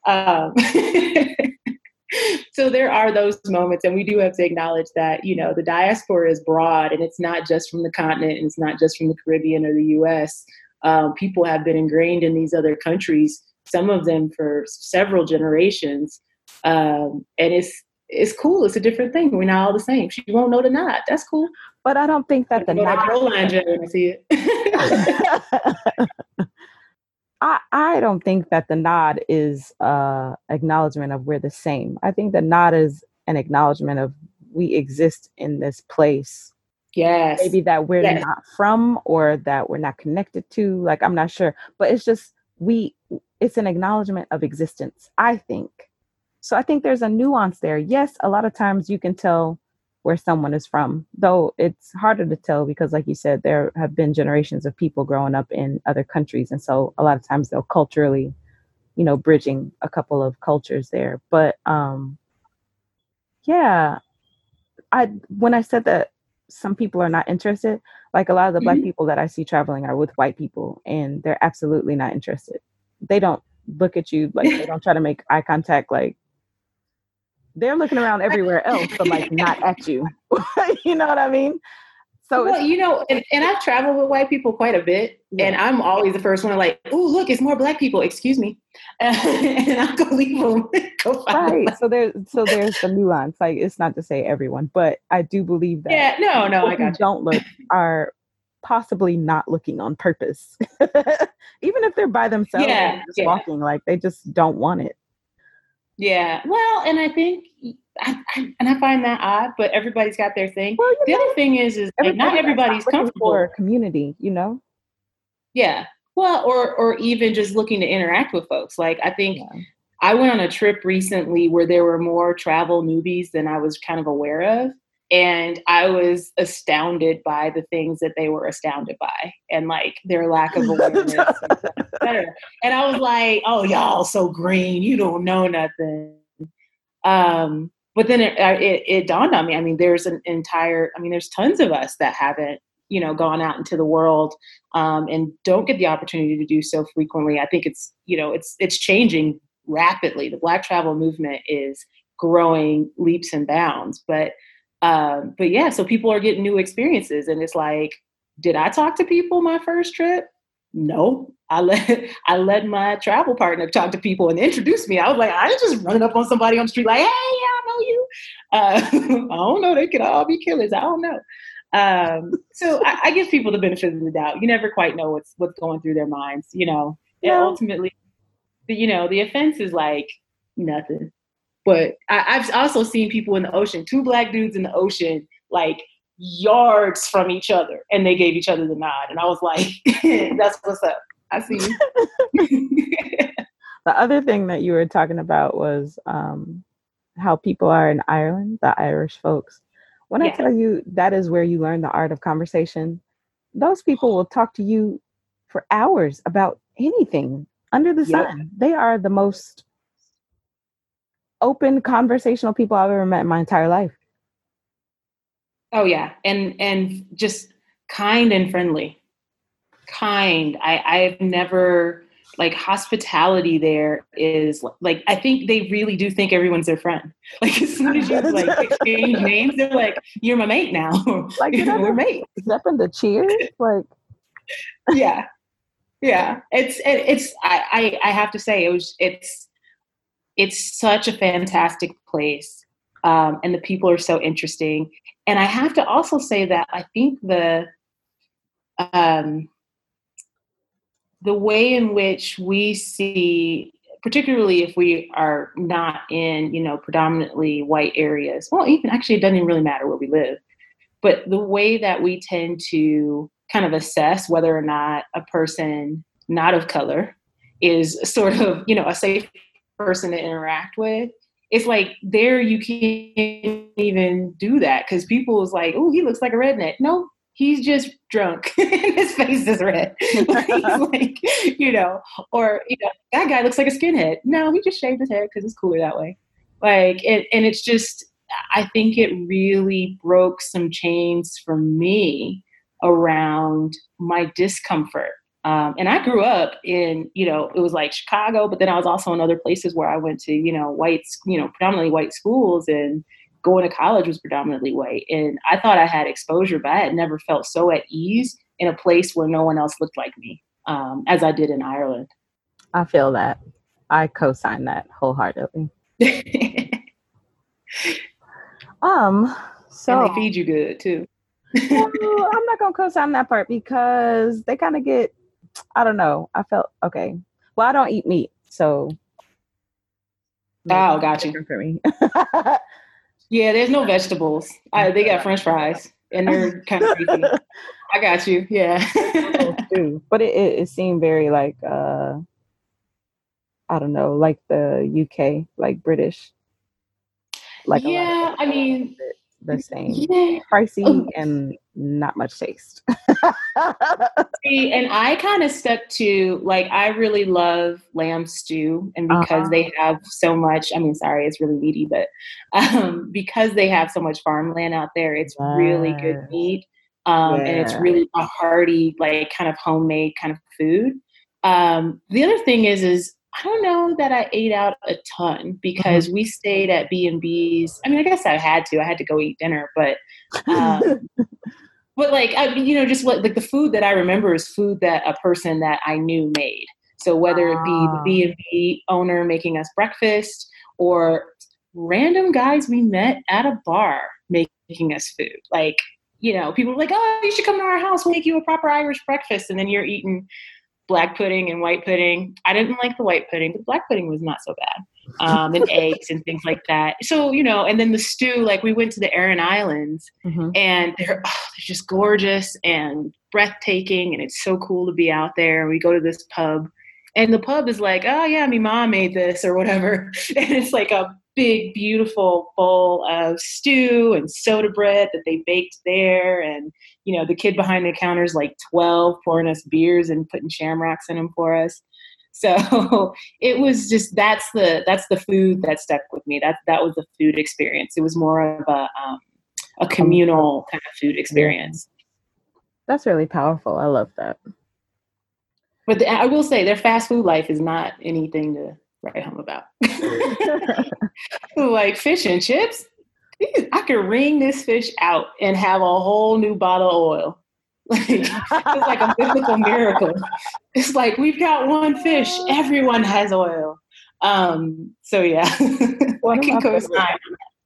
Um, *laughs* so there are those moments, and we do have to acknowledge that you know the diaspora is broad, and it's not just from the continent, and it's not just from the Caribbean or the U.S. Um, people have been ingrained in these other countries, some of them for several generations, um, and it's it's cool. It's a different thing. We're not all the same. She won't know the nod. That's cool. But I don't think that the nod. When I see it. *laughs* I, I don't think that the nod is uh acknowledgement of we're the same. I think the nod is an acknowledgement of we exist in this place. Yes. Maybe that we're yes. not from or that we're not connected to. Like I'm not sure. But it's just we it's an acknowledgement of existence, I think. So I think there's a nuance there. Yes, a lot of times you can tell where someone is from, though it's harder to tell because, like you said, there have been generations of people growing up in other countries. And so a lot of times they'll culturally, you know, bridging a couple of cultures there. But um, yeah, I when I said that some people are not interested, like a lot of the mm-hmm. black people that I see traveling are with white people and they're absolutely not interested. They don't look at you like they don't try to make eye contact like they're looking around everywhere else, but like *laughs* not at you. *laughs* you know what I mean? So well, you know, and, and I've traveled with white people quite a bit, yeah. and I'm always the first one to like, oh, look, it's more black people. Excuse me, *laughs* and I'll go leave them. go right. Them. So there's so there's the nuance. Like it's not to say everyone, but I do believe that. Yeah. No. No. I got you. Don't look are possibly not looking on purpose, even if they're by themselves, yeah, just yeah. walking. Like they just don't want it. Yeah. Well, and I think, I, I, and I find that odd, but everybody's got their thing. Well, the know, other thing is, is like not everybody's comfortable for community, you know. Yeah. Well, or or even just looking to interact with folks. Like I think yeah. I went on a trip recently where there were more travel newbies than I was kind of aware of and I was astounded by the things that they were astounded by and like their lack of *laughs* awareness. and, and I was like, "Oh, y'all so green, you don't know nothing." Um, but then it, it, it dawned on me. I mean, there's an entire. I mean, there's tons of us that haven't you know gone out into the world um, and don't get the opportunity to do so frequently. I think it's you know it's it's changing rapidly. The Black travel movement is growing leaps and bounds, but um, but yeah, so people are getting new experiences, and it's like, did I talk to people my first trip? No, I let *laughs* I let my travel partner talk to people and introduce me. I was like, I just running up on somebody on the street like, hey, I know you. Uh, *laughs* I don't know. They could all be killers. I don't know. Um, so I, I, give people the benefit of the doubt. You never quite know what's what's going through their minds, you know. And ultimately, you know, the offense is like nothing. But I, have also seen people in the ocean, two black dudes in the ocean, like yards from each other, and they gave each other the nod. And I was like, *laughs* that's what's up. I see you. *laughs* the other thing that you were talking about was um, how people are in Ireland, the Irish folks. When I tell you that is where you learn the art of conversation, those people will talk to you for hours about anything under the sun. They are the most open conversational people I've ever met in my entire life. Oh yeah, and and just kind and friendly. Kind. I I've never like hospitality there is like I think they really do think everyone's their friend. *laughs* Like as soon as you *laughs* like exchange names, they're like, "You're my mate now." *laughs* Like we're mate. mates. Stepping the cheers, like yeah, yeah. It's it, it's I, I I have to say it was it's it's such a fantastic place um, and the people are so interesting. And i have to also say that i think the um, the way in which we see particularly if we are not in you know predominantly white areas well even actually it doesn't really matter where we live but the way that we tend to kind of assess whether or not a person not of color is sort of you know a safe person to interact with it's like there you can't even do that because people is like, oh, he looks like a redneck. No, he's just drunk *laughs* and his face is red. *laughs* *laughs* like, you know, or you know, that guy looks like a skinhead. No, he just shaved his head because it's cooler that way. Like, and, and it's just, I think it really broke some chains for me around my discomfort Um, and I grew up in, you know, it was like Chicago, but then I was also in other places where I went to, you know, white, you know, predominantly white schools and going to college was predominantly white. And I thought I had exposure, but I had never felt so at ease in a place where no one else looked like me um, as I did in Ireland. I feel that. I co sign that wholeheartedly. *laughs* um, so and they feed you good too. well, I'm not gonna co-sign that part because they kind of get. I don't know. I felt okay. Well, I don't eat meat, so. Oh, got you. For me. *laughs* yeah, there's no vegetables. I, they got French fries, and they're kind of crazy. *laughs* I got you. Yeah. *laughs* but it, it, it seemed very like uh I don't know, like the UK, like British. Like yeah, I mean the same. Yeah. Pricey oh. *laughs* and not much taste. *laughs* See, and I kind of stuck to like I really love lamb stew, and because uh-huh. they have so much, I mean, sorry, it's really meaty, but um, because they have so much farmland out there, it's yes. really good meat. Um, yeah. and it's really a hearty, like kind of homemade kind of food. Um, the other thing is, is I don't know that I ate out a ton because mm-hmm. we stayed at B and B's. I mean, I guess I had to. I had to go eat dinner, but um, *laughs* but like I, you know, just what like the food that I remember is food that a person that I knew made. So whether it be the ah. B and B owner making us breakfast or random guys we met at a bar making us food, like you know, people were like, "Oh, you should come to our house. We'll make you a proper Irish breakfast," and then you're eating black pudding and white pudding. I didn't like the white pudding, but black pudding was not so bad. Um, and *laughs* eggs and things like that. So, you know, and then the stew, like we went to the Aran Islands mm-hmm. and they're, oh, they're just gorgeous and breathtaking. And it's so cool to be out there. We go to this pub and the pub is like, oh yeah, my mom made this or whatever. *laughs* And it's like a big, beautiful bowl of stew and soda bread that they baked there. And, you know, the kid behind the counter is like 12 pouring us beers and putting shamrocks in them for us. So *laughs* it was just that's the that's the food that stuck with me. That that was the food experience. It was more of a um, a communal kind of food experience. That's really powerful. I love that. But the, I will say, their fast food life is not anything to write home about. *laughs* like fish and chips, I could wring this fish out and have a whole new bottle of oil. *laughs* Like, it's like a biblical miracle. It's like we've got one fish, everyone has oil. Um, so yeah, *laughs* one, of favorite,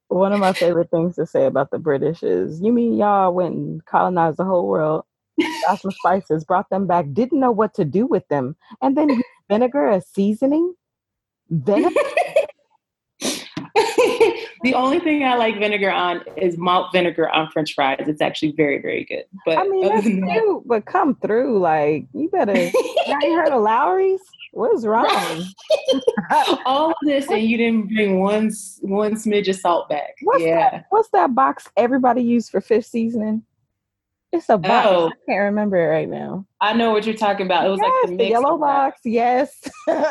one of my favorite things to say about the British is, you mean y'all went and colonized the whole world, got some spices, brought them back, didn't know what to do with them, and then vinegar as seasoning? Vinegar? *laughs* the only thing I like vinegar on is malt vinegar on French fries. It's actually very, very good. But I mean, that's cute, that, but come through. Like you better. now you heard of Lawry's? What's wrong? *laughs* All of this, and you didn't bring one one smidge of salt back. What's yeah. That, what's that box everybody used for fish seasoning? It's a box. Oh, I can't remember it right now. I know what you're talking about. It was yes, like the, the yellow box. Yes.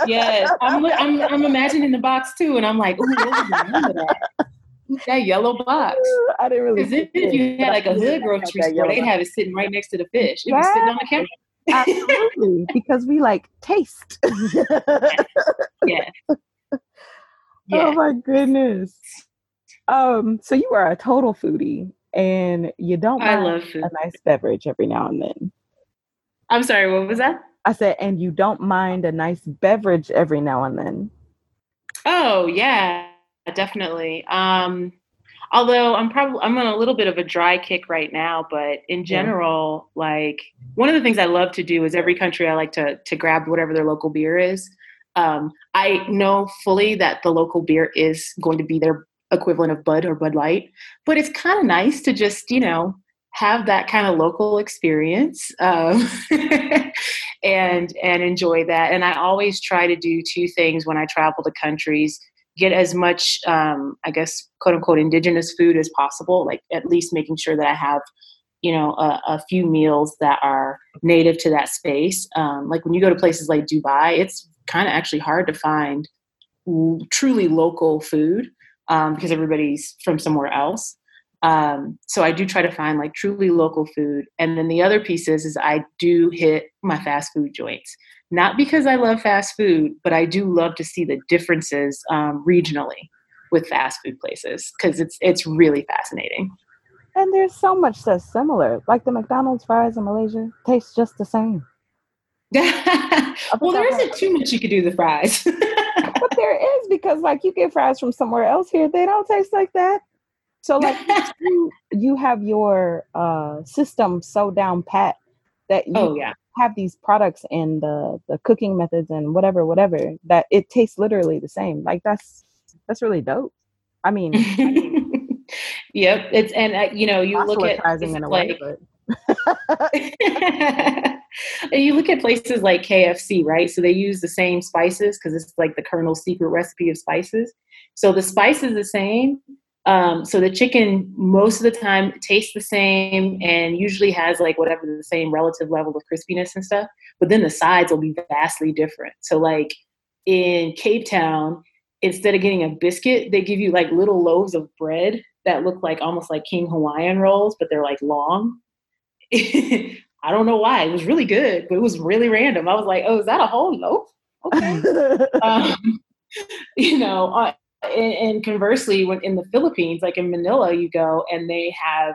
yes. I'm, *laughs* I'm, I'm imagining the box too, and I'm like, ooh, that? *laughs* that yellow box. I didn't really. Because if you had like a hood grocery store, they'd have it sitting right next to the fish. It was sitting on the counter. Absolutely, *laughs* because we like taste. yeah. yeah. Oh my goodness. Um, so you are a total foodie and you don't I love food. a nice beverage every now and then. I'm sorry, what was that? I said, and you don't mind a nice beverage every now and then. Oh yeah, definitely. Um, although I'm probably I'm on a little bit of a dry kick right now, but in general, yeah. like one of the things I love to do is every country I like to to grab whatever their local beer is. Um, I know fully that the local beer is going to be their equivalent of Bud or Bud Light. But it's kind of nice to just, you know, have that kind of local experience um, *laughs* and and enjoy that. And I always try to do two things when I travel to countries: get as much, um, I guess, quote unquote, indigenous food as possible. Like at least making sure that I have, you know, a, a few meals that are native to that space. Um, like when you go to places like Dubai, it's kind of actually hard to find truly local food um, because everybody's from somewhere else. Um, so I do try to find like truly local food. And then the other piece is, is I do hit my fast food joints. Not because I love fast food, but I do love to see the differences um, regionally with fast food places because it's it's really fascinating. And there's so much that's similar. Like the McDonald's fries in Malaysia taste just the same. *laughs* well, there isn't too much you could do the fries. *laughs* but there is because like you get fries from somewhere else here, they don't taste like that. So like *laughs* you, you have your uh, system so down pat that you oh, yeah. have these products and the the cooking methods and whatever whatever that it tastes literally the same. Like that's that's really dope. I mean, I mean *laughs* yep. It's and uh, you know you look at in a like, way, but *laughs* you look at places like KFC, right? So they use the same spices because it's like the Colonel's secret recipe of spices. So the spice is the same. Um, so the chicken most of the time tastes the same and usually has like whatever the same relative level of crispiness and stuff. But then the sides will be vastly different. So like in Cape Town, instead of getting a biscuit, they give you like little loaves of bread that look like almost like King Hawaiian rolls, but they're like long. *laughs* I don't know why. It was really good, but it was really random. I was like, oh, is that a whole loaf? Okay. *laughs* um, *laughs* you know, uh, and, and, conversely, when in the Philippines, like in Manila, you go and they have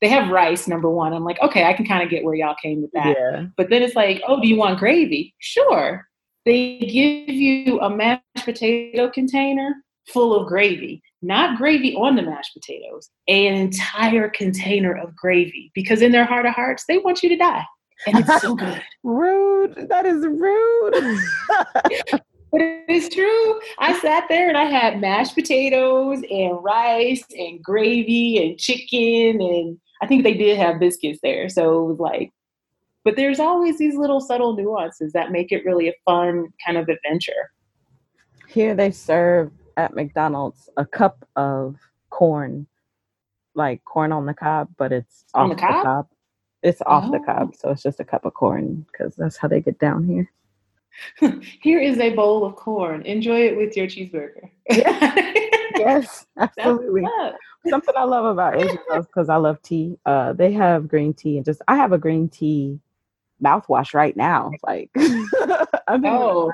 they have rice. Number one, I'm like, okay, I can kind of get where y'all came with that. Yeah. But then it's like, oh, do you want gravy? Sure. They give you a mashed potato container full of gravy, not gravy on the mashed potatoes, an entire container of gravy because in their heart of hearts, they want you to die. And it's so *laughs* good. rude. That is rude. *laughs* but it's true. I sat there and I had mashed potatoes and rice and gravy and chicken and I think they did have biscuits there. So it was like but there's always these little subtle nuances that make it really a fun kind of adventure. Here they serve at McDonald's a cup of corn, like corn on the cob, but it's on off the cob? the cob. It's off oh. the cob, so it's just a cup of corn because that's how they get down here. *laughs* here is a bowl of corn. Enjoy it with your cheeseburger. yes, *laughs* absolutely. Something I love about Asia because I love tea. Uh, they have green tea and just I have a green tea mouthwash right now. Like, *laughs* I'm oh.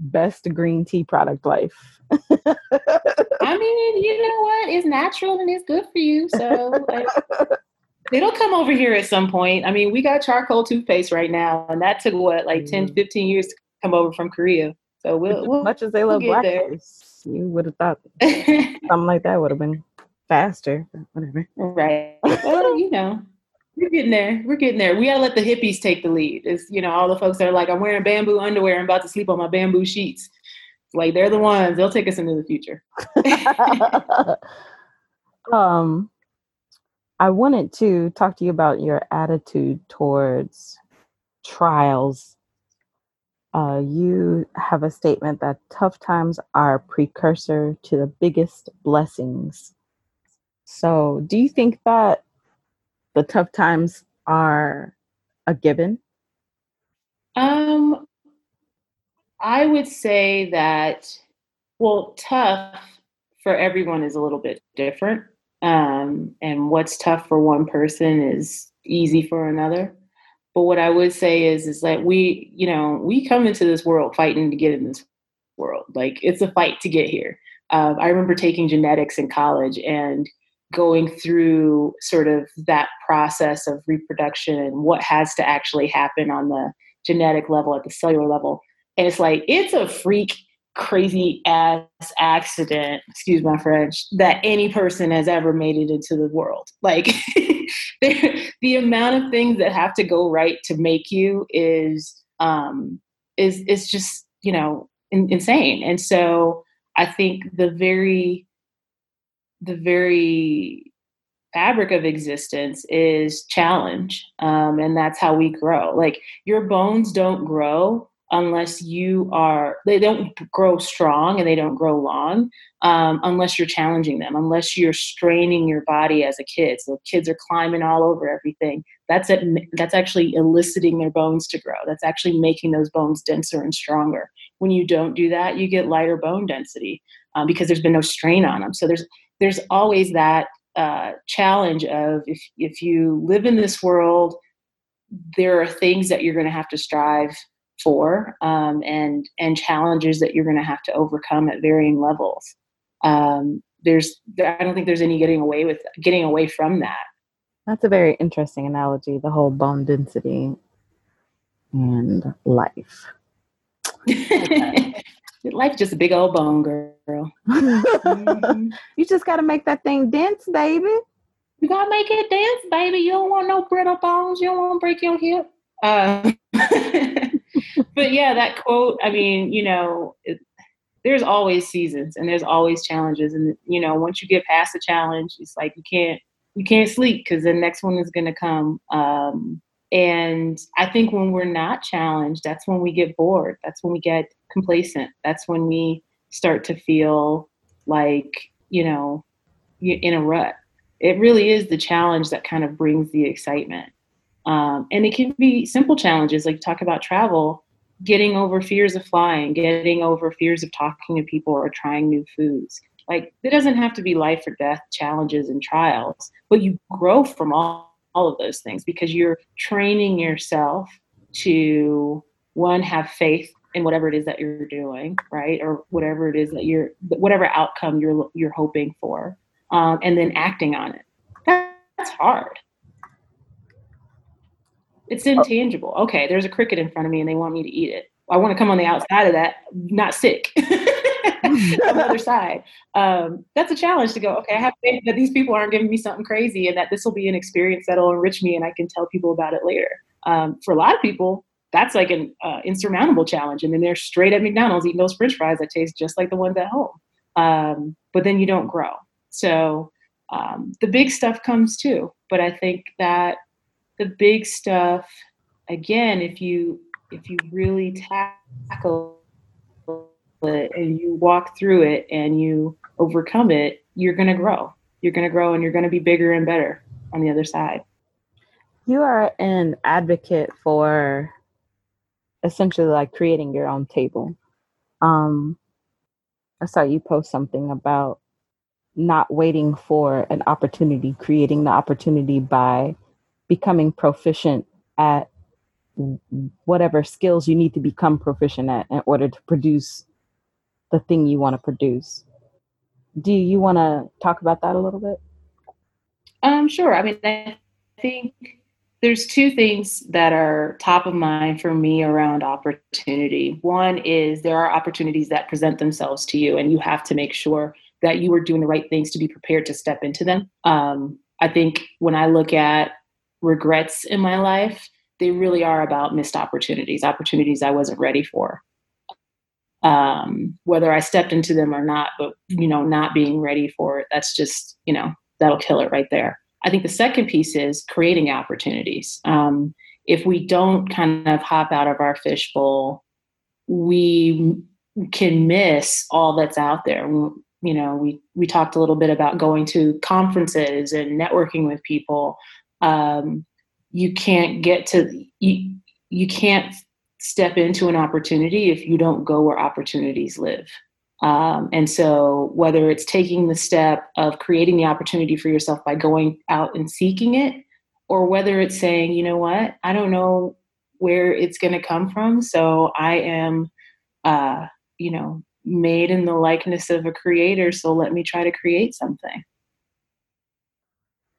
Best green tea product life. *laughs* I mean, you know what? It's natural and it's good for you. So like, *laughs* it'll come over here at some point. I mean, we got charcoal toothpaste right now, and that took what, like mm. 10, 15 years to come over from Korea. So we'll, as we'll, much as they love we'll blackface, you would have thought *laughs* something like that would have been faster. Whatever. Right. Well, you know. We're getting there. We're getting there. We gotta let the hippies take the lead. It's you know all the folks that are like, I'm wearing bamboo underwear. I'm about to sleep on my bamboo sheets. Like they're the ones. They'll take us into the future. *laughs* um, I wanted to talk to you about your attitude towards trials. Uh, you have a statement that tough times are precursor to the biggest blessings. So, do you think that the tough times are a given? Um, I would say that, well, tough for everyone is a little bit different. Um, and what's tough for one person is easy for another. But what I would say is, is that we, you know, we come into this world fighting to get in this world. Like it's a fight to get here. Um, I remember taking genetics in college, and going through sort of that process of reproduction and what has to actually happen on the genetic level at the cellular level. And it's like it's a freak crazy ass accident excuse my french that any person has ever made it into the world. Like *laughs* the amount of things that have to go right to make you is um is is just you know in, insane. And so i think the very the very fabric of existence is challenge um, and that's how we grow. Like your bones don't grow unless you are they don't grow strong and they don't grow long um, unless you're challenging them unless you're straining your body as a kid. So kids are climbing all over everything. That's it that's actually eliciting their bones to grow. That's actually making those bones denser and stronger. When you don't do that you get lighter bone density um, because there's been no strain on them so there's there's always that uh, challenge of if if you live in this world, there are things that you're going to have to strive for, um, and and challenges that you're going to have to overcome at varying levels. Um, there's I don't think there's any getting away with getting away from that. That's a very interesting analogy. The whole bone density and life. *laughs* Life's just a big old bone, girl. mm-hmm. *laughs* You just got to make that thing dense, baby. You gotta make it dance, baby. You don't want no brittle bones. You don't want to break your hip. Uh, *laughs* but yeah, that quote. I mean, you know, it, there's always seasons and there's always challenges, and you know, once you get past the challenge, it's like you can't you can't sleep because the next one is gonna come. Um, and I think when we're not challenged, that's when we get bored. That's when we get complacent. That's when we start to feel like, you know, in a rut. It really is the challenge that kind of brings the excitement. Um, and it can be simple challenges, like talk about travel, getting over fears of flying, getting over fears of talking to people or trying new foods. Like, it doesn't have to be life or death challenges and trials, but you grow from all all of those things because you're training yourself to one have faith in whatever it is that you're doing right or whatever it is that you're whatever outcome you're you're hoping for um, and then acting on it that's hard it's oh. intangible okay there's a cricket in front of me and they want me to eat it i want to come on the outside of that not sick *laughs* on the other side. Um, that's a challenge to go, okay, I have faith that these people aren't giving me something crazy and that this will be an experience that'll enrich me and I can tell people about it later. Um, for a lot of people, that's like an uh, insurmountable challenge. And then they're straight at McDonald's eating those french fries that taste just like the ones at home. Um, but then you don't grow. So um, the big stuff comes too. But I think that the big stuff, again, if you if you really tackle it and you walk through it and you overcome it, you're going to grow. You're going to grow and you're going to be bigger and better on the other side. You are an advocate for essentially like creating your own table. Um, I saw you post something about not waiting for an opportunity, creating the opportunity by becoming proficient at whatever skills you need to become proficient at in order to produce the thing you want to produce. Do you want to talk about that a little bit? Um, sure. I mean, I think there's two things that are top of mind for me around opportunity. One is there are opportunities that present themselves to you, and you have to make sure that you are doing the right things to be prepared to step into them. Um, I think when I look at regrets in my life, they really are about missed opportunities, opportunities I wasn't ready for um, whether I stepped into them or not, but you know, not being ready for it, that's just, you know, that'll kill it right there. I think the second piece is creating opportunities. Um, if we don't kind of hop out of our fishbowl, we can miss all that's out there. You know, we we talked a little bit about going to conferences and networking with people. Um, you can't get to you, you can't step into an opportunity if you don't go where opportunities live. Um, and so, whether it's taking the step of creating the opportunity for yourself by going out and seeking it, or whether it's saying, you know what, I don't know where it's going to come from, so I am, uh, you know, made in the likeness of a creator, so let me try to create something.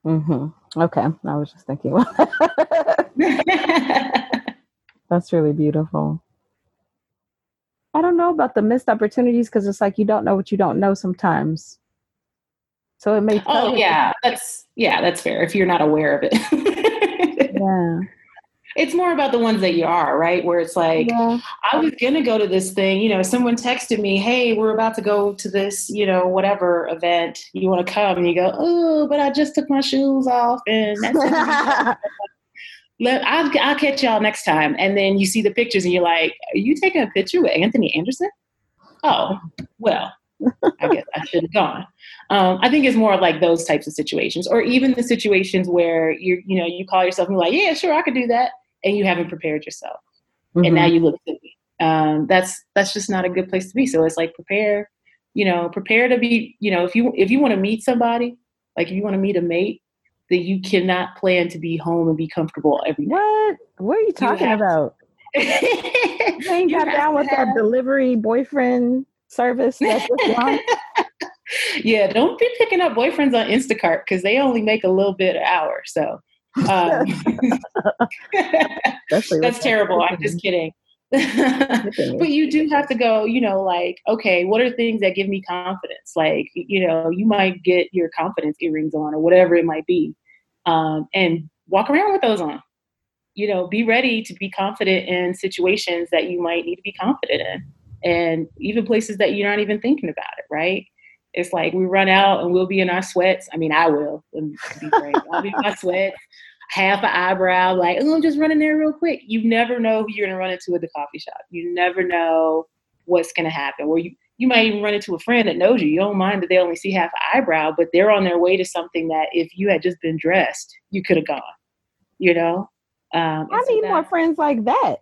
Mm-hmm. Okay, I was just thinking. *laughs* That's really beautiful. I don't know about the missed opportunities because it's like you don't know what you don't know sometimes. So it may. Oh yeah, that's yeah, that's fair. If you're not aware of it. *laughs* yeah. It's more about the ones that you are, right? Where it's like, yeah. I was gonna go to this thing, you know, someone texted me, hey, we're about to go to this, you know, whatever event. You wanna come? And you go, oh, but I just took my shoes off and that's *laughs* *laughs* let I'll, I'll catch y'all next time. And then you see the pictures and you're like, are you taking a picture with Anthony Anderson? Oh, well, I guess I should have gone. Um, I think it's more like those types of situations, or even the situations where you're, you know you call yourself and you're like, yeah, sure, I could do that, and you haven't prepared yourself, mm-hmm. and now mm-hmm. you look silly. Um, that's that's just not a good place to be. So it's like prepare, you know, prepare to be, you know, if you if you want to meet somebody, Like if you want to meet a mate, that you cannot plan to be home and be comfortable every day. What? What are you talking you about? *laughs* you ain't got down with have... that delivery boyfriend service *laughs* that's yeah, don't be picking up boyfriends on Instacart because they only make a little bit an hour. So um, *laughs* that's terrible. I'm just kidding. *laughs* but you do have to go, you know, like, okay, what are things that give me confidence? Like, you know, you might get your confidence earrings on or whatever it might be, um, and walk around with those on. You know, be ready to be confident in situations that you might need to be confident in, and even places that you're not even thinking about it, right? It's like we run out and we'll be in our sweats. I mean, I will. I'll be in my *laughs* sweats half an eyebrow, like, oh, I'm just running there real quick. You never know who you're gonna run into at the coffee shop. You never know what's gonna happen. Or you you might even run into a friend that knows you. You don't mind that they only see half an eyebrow, but they're on their way to something that if you had just been dressed, you could have gone. You know? Um, I need so more friends like that.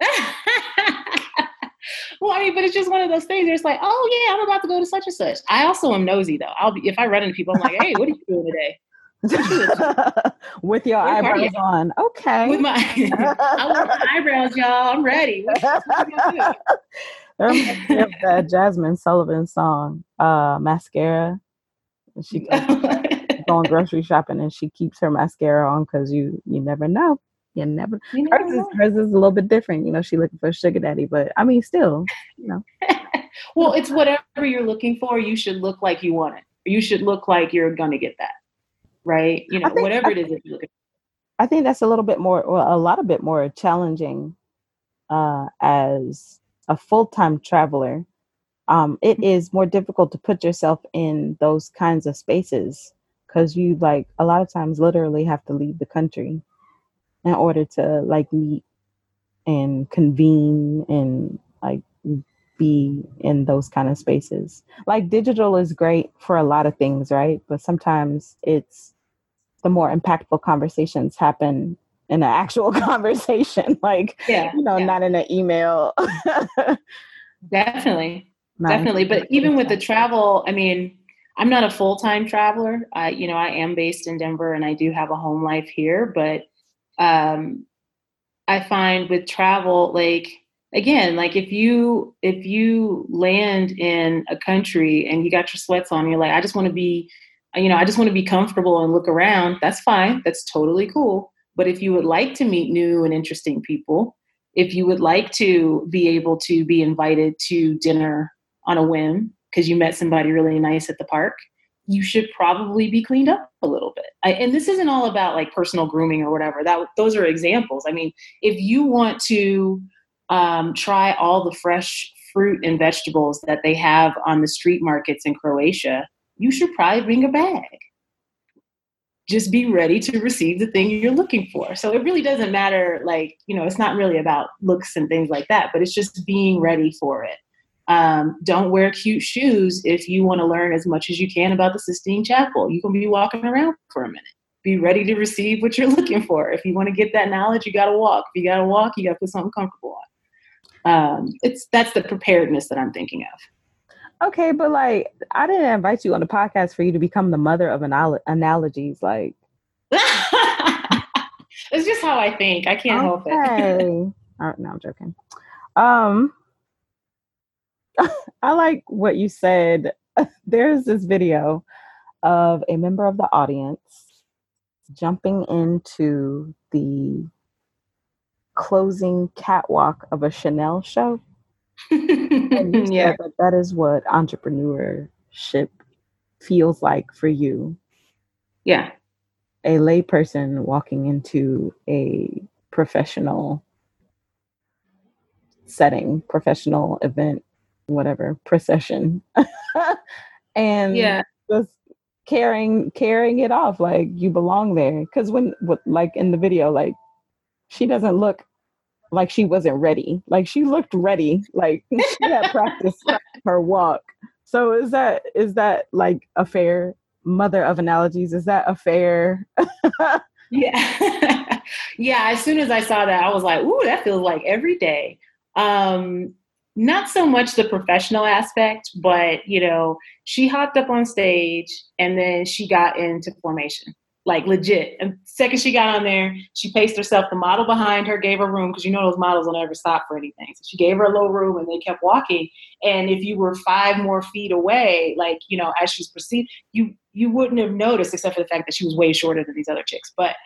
*laughs* well, I mean, but it's just one of those things. It's like, oh yeah, I'm about to go to such and such. I also am nosy though. I'll be if I run into people, I'm like, hey, what are you doing today? *laughs* with your eyebrows on. Okay. With my, *laughs* I want my eyebrows, y'all. I'm ready. that *laughs* Jazmine Sullivan song, uh, mascara. She going grocery shopping and she keeps her mascara on because you you never know. You never. You hers, is, hers is a little bit different. You know, she looking for a sugar daddy, but I mean, still, you know. well, it's whatever you're looking for. You should look like you want it. You should look like you're gonna get that right? You know, think, whatever it is that you're looking I think that's a little bit more, well, a lot of bit more challenging uh, as a full time traveler. Um, it mm-hmm. more difficult to put yourself in those kinds of spaces because you like a lot of times literally have to leave the country in order to like meet and convene and like be in those kind of spaces. Like digital is great for a lot of things, right? But sometimes it's the more impactful conversations happen in an actual *laughs* conversation like yeah, you know yeah. not in an email. Definitely *laughs* not definitely but even with the travel i mean i'm not a full-time traveler. I you know i am based in denver and i do have a home life here but um i find with travel like again like if you if you land in a country and you got your sweats on you're like i just want to be you know, I just want to be comfortable and look around, that's fine. That's totally cool. But if you would like to meet new and interesting people, if you would like to be able to be invited to dinner on a whim because you met somebody really nice at the park, you should probably be cleaned up a little bit. I, and this isn't all about like personal grooming or whatever. That those are examples. I mean, if you want to um, try all the fresh fruit and vegetables that they have on the street markets in Croatia, you should probably bring a bag. Just be ready to receive the thing you're looking for. So it really doesn't matter, like, you know, it's not really about looks and things like that, but it's just being ready for it. Um, don't wear cute shoes if you want to learn as much as you can about the Sistine Chapel. You can be walking around for a minute. Be ready to receive what you're *laughs* looking for. If you want to get that knowledge, you got to walk. If you got to walk, you got to put something comfortable on. Um, it's that's the preparedness that I'm thinking of. Okay, but like I didn't invite you on the podcast for you to become the mother of anal- analogies. Like *laughs* it's just how I think. I can't okay. help it. oh, *laughs* no, I'm joking. Um, *laughs* I like what you said. There's this video of a member of the audience jumping into the closing catwalk of a Chanel show *laughs* yeah, that, that is what entrepreneurship feels like for you. Yeah. A layperson walking into a professional setting, professional event, whatever, procession. *laughs* and yeah. just carrying carrying it off like you belong there. Cause when like in the video, like she doesn't look like she wasn't ready. Like she looked ready. Like *laughs* she had practiced her walk. So is that is that like a fair mother of analogies? Is that a fair *laughs* Yeah. *laughs* yeah, as soon as I saw that, I was like, ooh, that feels like every day. Um not so much the professional aspect, but you know, she hopped up on stage and then she got into formation like legit. And second she got on there, she paced herself. The model behind her gave her room because you know those models will never stop for anything. So she gave her a little room and they kept walking. And if you were five more feet away, like you know, as she's proceeding, you you wouldn't have noticed except for the fact that she was way shorter than these other chicks. But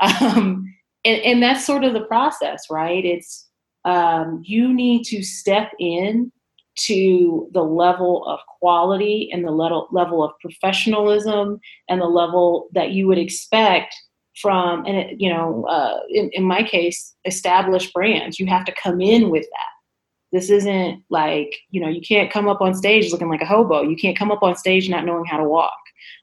um, and, and that's sort of the process, right? It's um, you need to step in to the level of quality and the level level of professionalism and the level that you would expect from and it, you know uh, in, in my case established brands. You have to come in with that. This isn't like you know you can't come up on stage looking like a hobo. You can't come up on stage not knowing how to walk.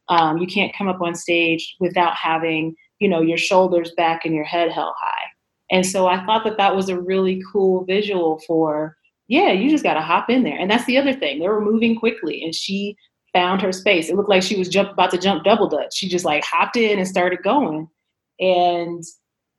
Um, you can't come up on stage without having you know your shoulders back and your head held high. And so i thought that that was a really cool visual for yeah, you just got to hop in there. And that's the other thing. They were moving quickly and she found her space. It looked like she was jump, about to jump double dutch. She just like hopped in and started going. And,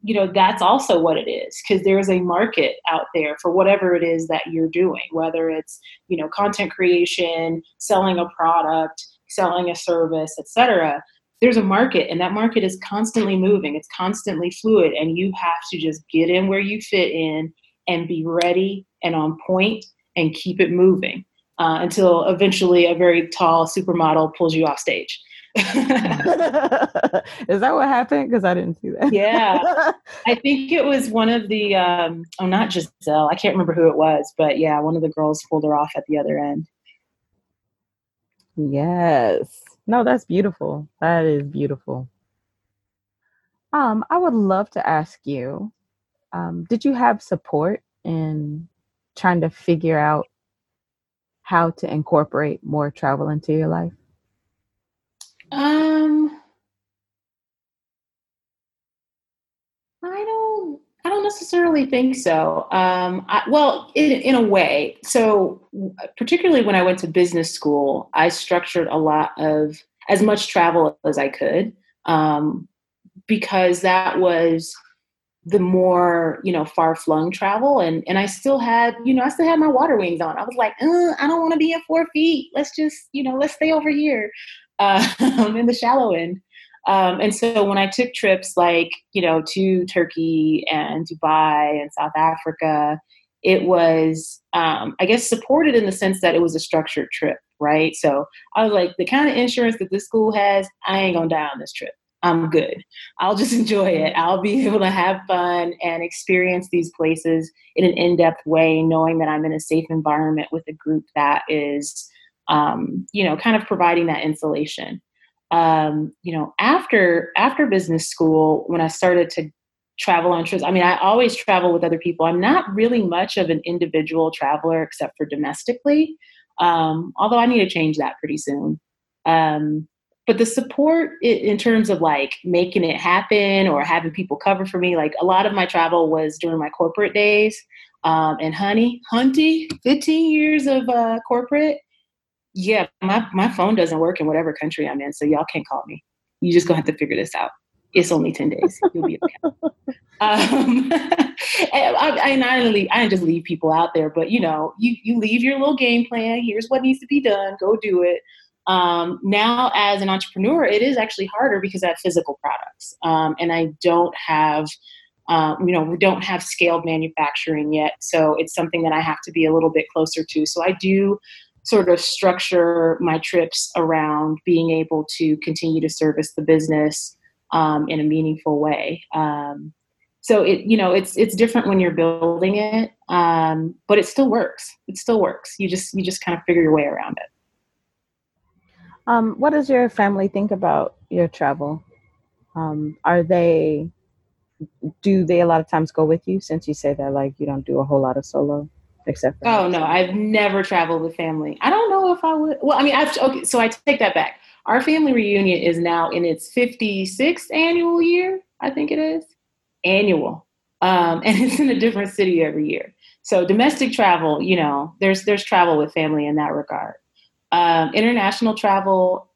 you know, that's also what it is because there's a market out there for whatever it is that you're doing, whether it's, you know, content creation, selling a product, selling a service, etc. There's a market and that market is constantly moving. It's constantly fluid and you have to just get in where you fit in and be ready and on point and keep it moving uh, until eventually a very tall supermodel pulls you off stage. *laughs* Is that what happened? Because I didn't see that. yeah, *laughs* I think it was one of the um, oh, not Giselle. I can't remember who it was, but yeah, one of the girls pulled her off at the other end. Yes. No, that's beautiful. That is beautiful. Um, I would love to ask you um, did you have support in trying to figure out how to incorporate more travel into your life? Um, I don't. I don't necessarily think so. Um, I, well, in, in a way. So, particularly when I went to business school, I structured a lot of as much travel as I could um, because that was the more you know far flung travel and and I still had you know I still had my water wings on. I was like, uh, I don't want to be at four feet. Let's just you know let's stay over here uh, *laughs* in the shallow end. Um, and so when I took trips like you know to Turkey and Dubai and South Africa, it was um, I guess supported in the sense that it was a structured trip, right? So I was like, the kind of insurance that this school has, I ain't gonna die on this trip. I'm good. I'll just *laughs* enjoy it. I'll be able to have fun and experience these places in an in depth way, knowing that I'm in a safe environment with a group that is, um, you know, kind of providing that insulation. Um, you know, after after business school, when I started to travel on trips, I mean, I always travel with other people. I'm not really much of an individual traveler except for domestically, um, although I need to change that pretty soon. Um, but the support in terms of like making it happen or having people cover for me like a lot of my travel was during my corporate days. Um, and honey hunty 15 years of uh, corporate yeah my, my phone doesn't work in whatever country i'm in so y'all can't call me. You just gonna have to figure this out. It's only 10 days. You'll be okay. *laughs* Um, *laughs* and I, I, not only I just leave people out there but you know you you leave your little game plan. Here's what needs to be done. Go do it um, now, as an entrepreneur, it is actually harder because I have physical products um, and I don't have, um, you know, we don't have scaled manufacturing yet. So it's something that I have to be a little bit closer to. So I do sort of structure my trips around being able to continue to service the business um, in a meaningful way. Um, so it, you know, it's it's different when you're building it, um, but it still works. It still works. You just you just kind of figure your way around it. Um, what does your family think about your travel? Um, are they do they a lot of times go with you since you say that like you don't do a whole lot of solo except for oh no i've never traveled with family. I don't know if i would well i mean i've okay so i take that back. Our family reunion is now in its 56th annual year i think it is. Annual. Um, *laughs* and it's in a different city every year. So domestic travel you know there's there's travel with family in that regard um, international travel,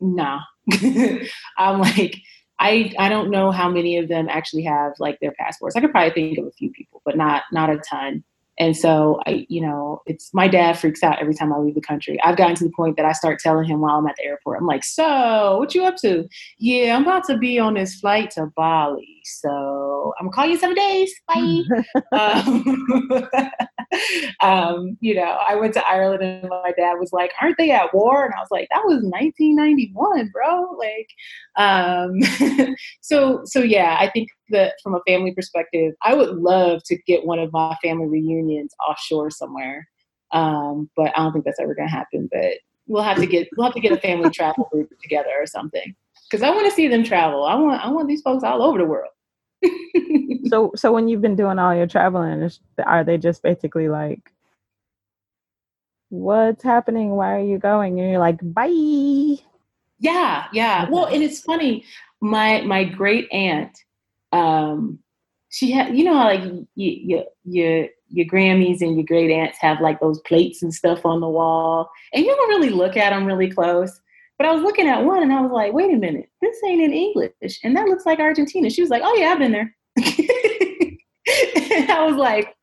nah. *laughs* I'm like, I I don't know how many of them actually have like their passports. I could probably think of a few people, but not not a ton. And so I, you know, it's my dad freaks out every time I leave the country. I've gotten to the point that I start telling him while I'm at the airport, I'm like, so what you up to? Yeah, I'm about to be on this flight to Bali. So I'm gonna call you seven days. Bye. *laughs* um, *laughs* um, you know, I went to Ireland and my dad was like, aren't they at war? And I was like, that was 1991, bro. Like, um, *laughs* so, so yeah, I think that from a family perspective, I would love to get one of my family reunions offshore somewhere. Um, but I don't think that's ever going to happen. But we'll have to get we'll have to get a family *laughs* travel group together or something because I want to see them travel. I want I want these folks all over the world. *laughs* so so when you've been doing all your traveling, are they just basically like, "What's happening? Why are you going?" And you're like, "Bye." Yeah, yeah. Well, and it's funny. My my great aunt um, she had, you know, how like you your your Grammys and your great aunts have like those plates and stuff on the wall, and you don't really look at them really close. But I was looking at one and I was like, wait a minute, this ain't in English, and that looks like Argentina. She was like, oh yeah, I've been there. *laughs* and I was like,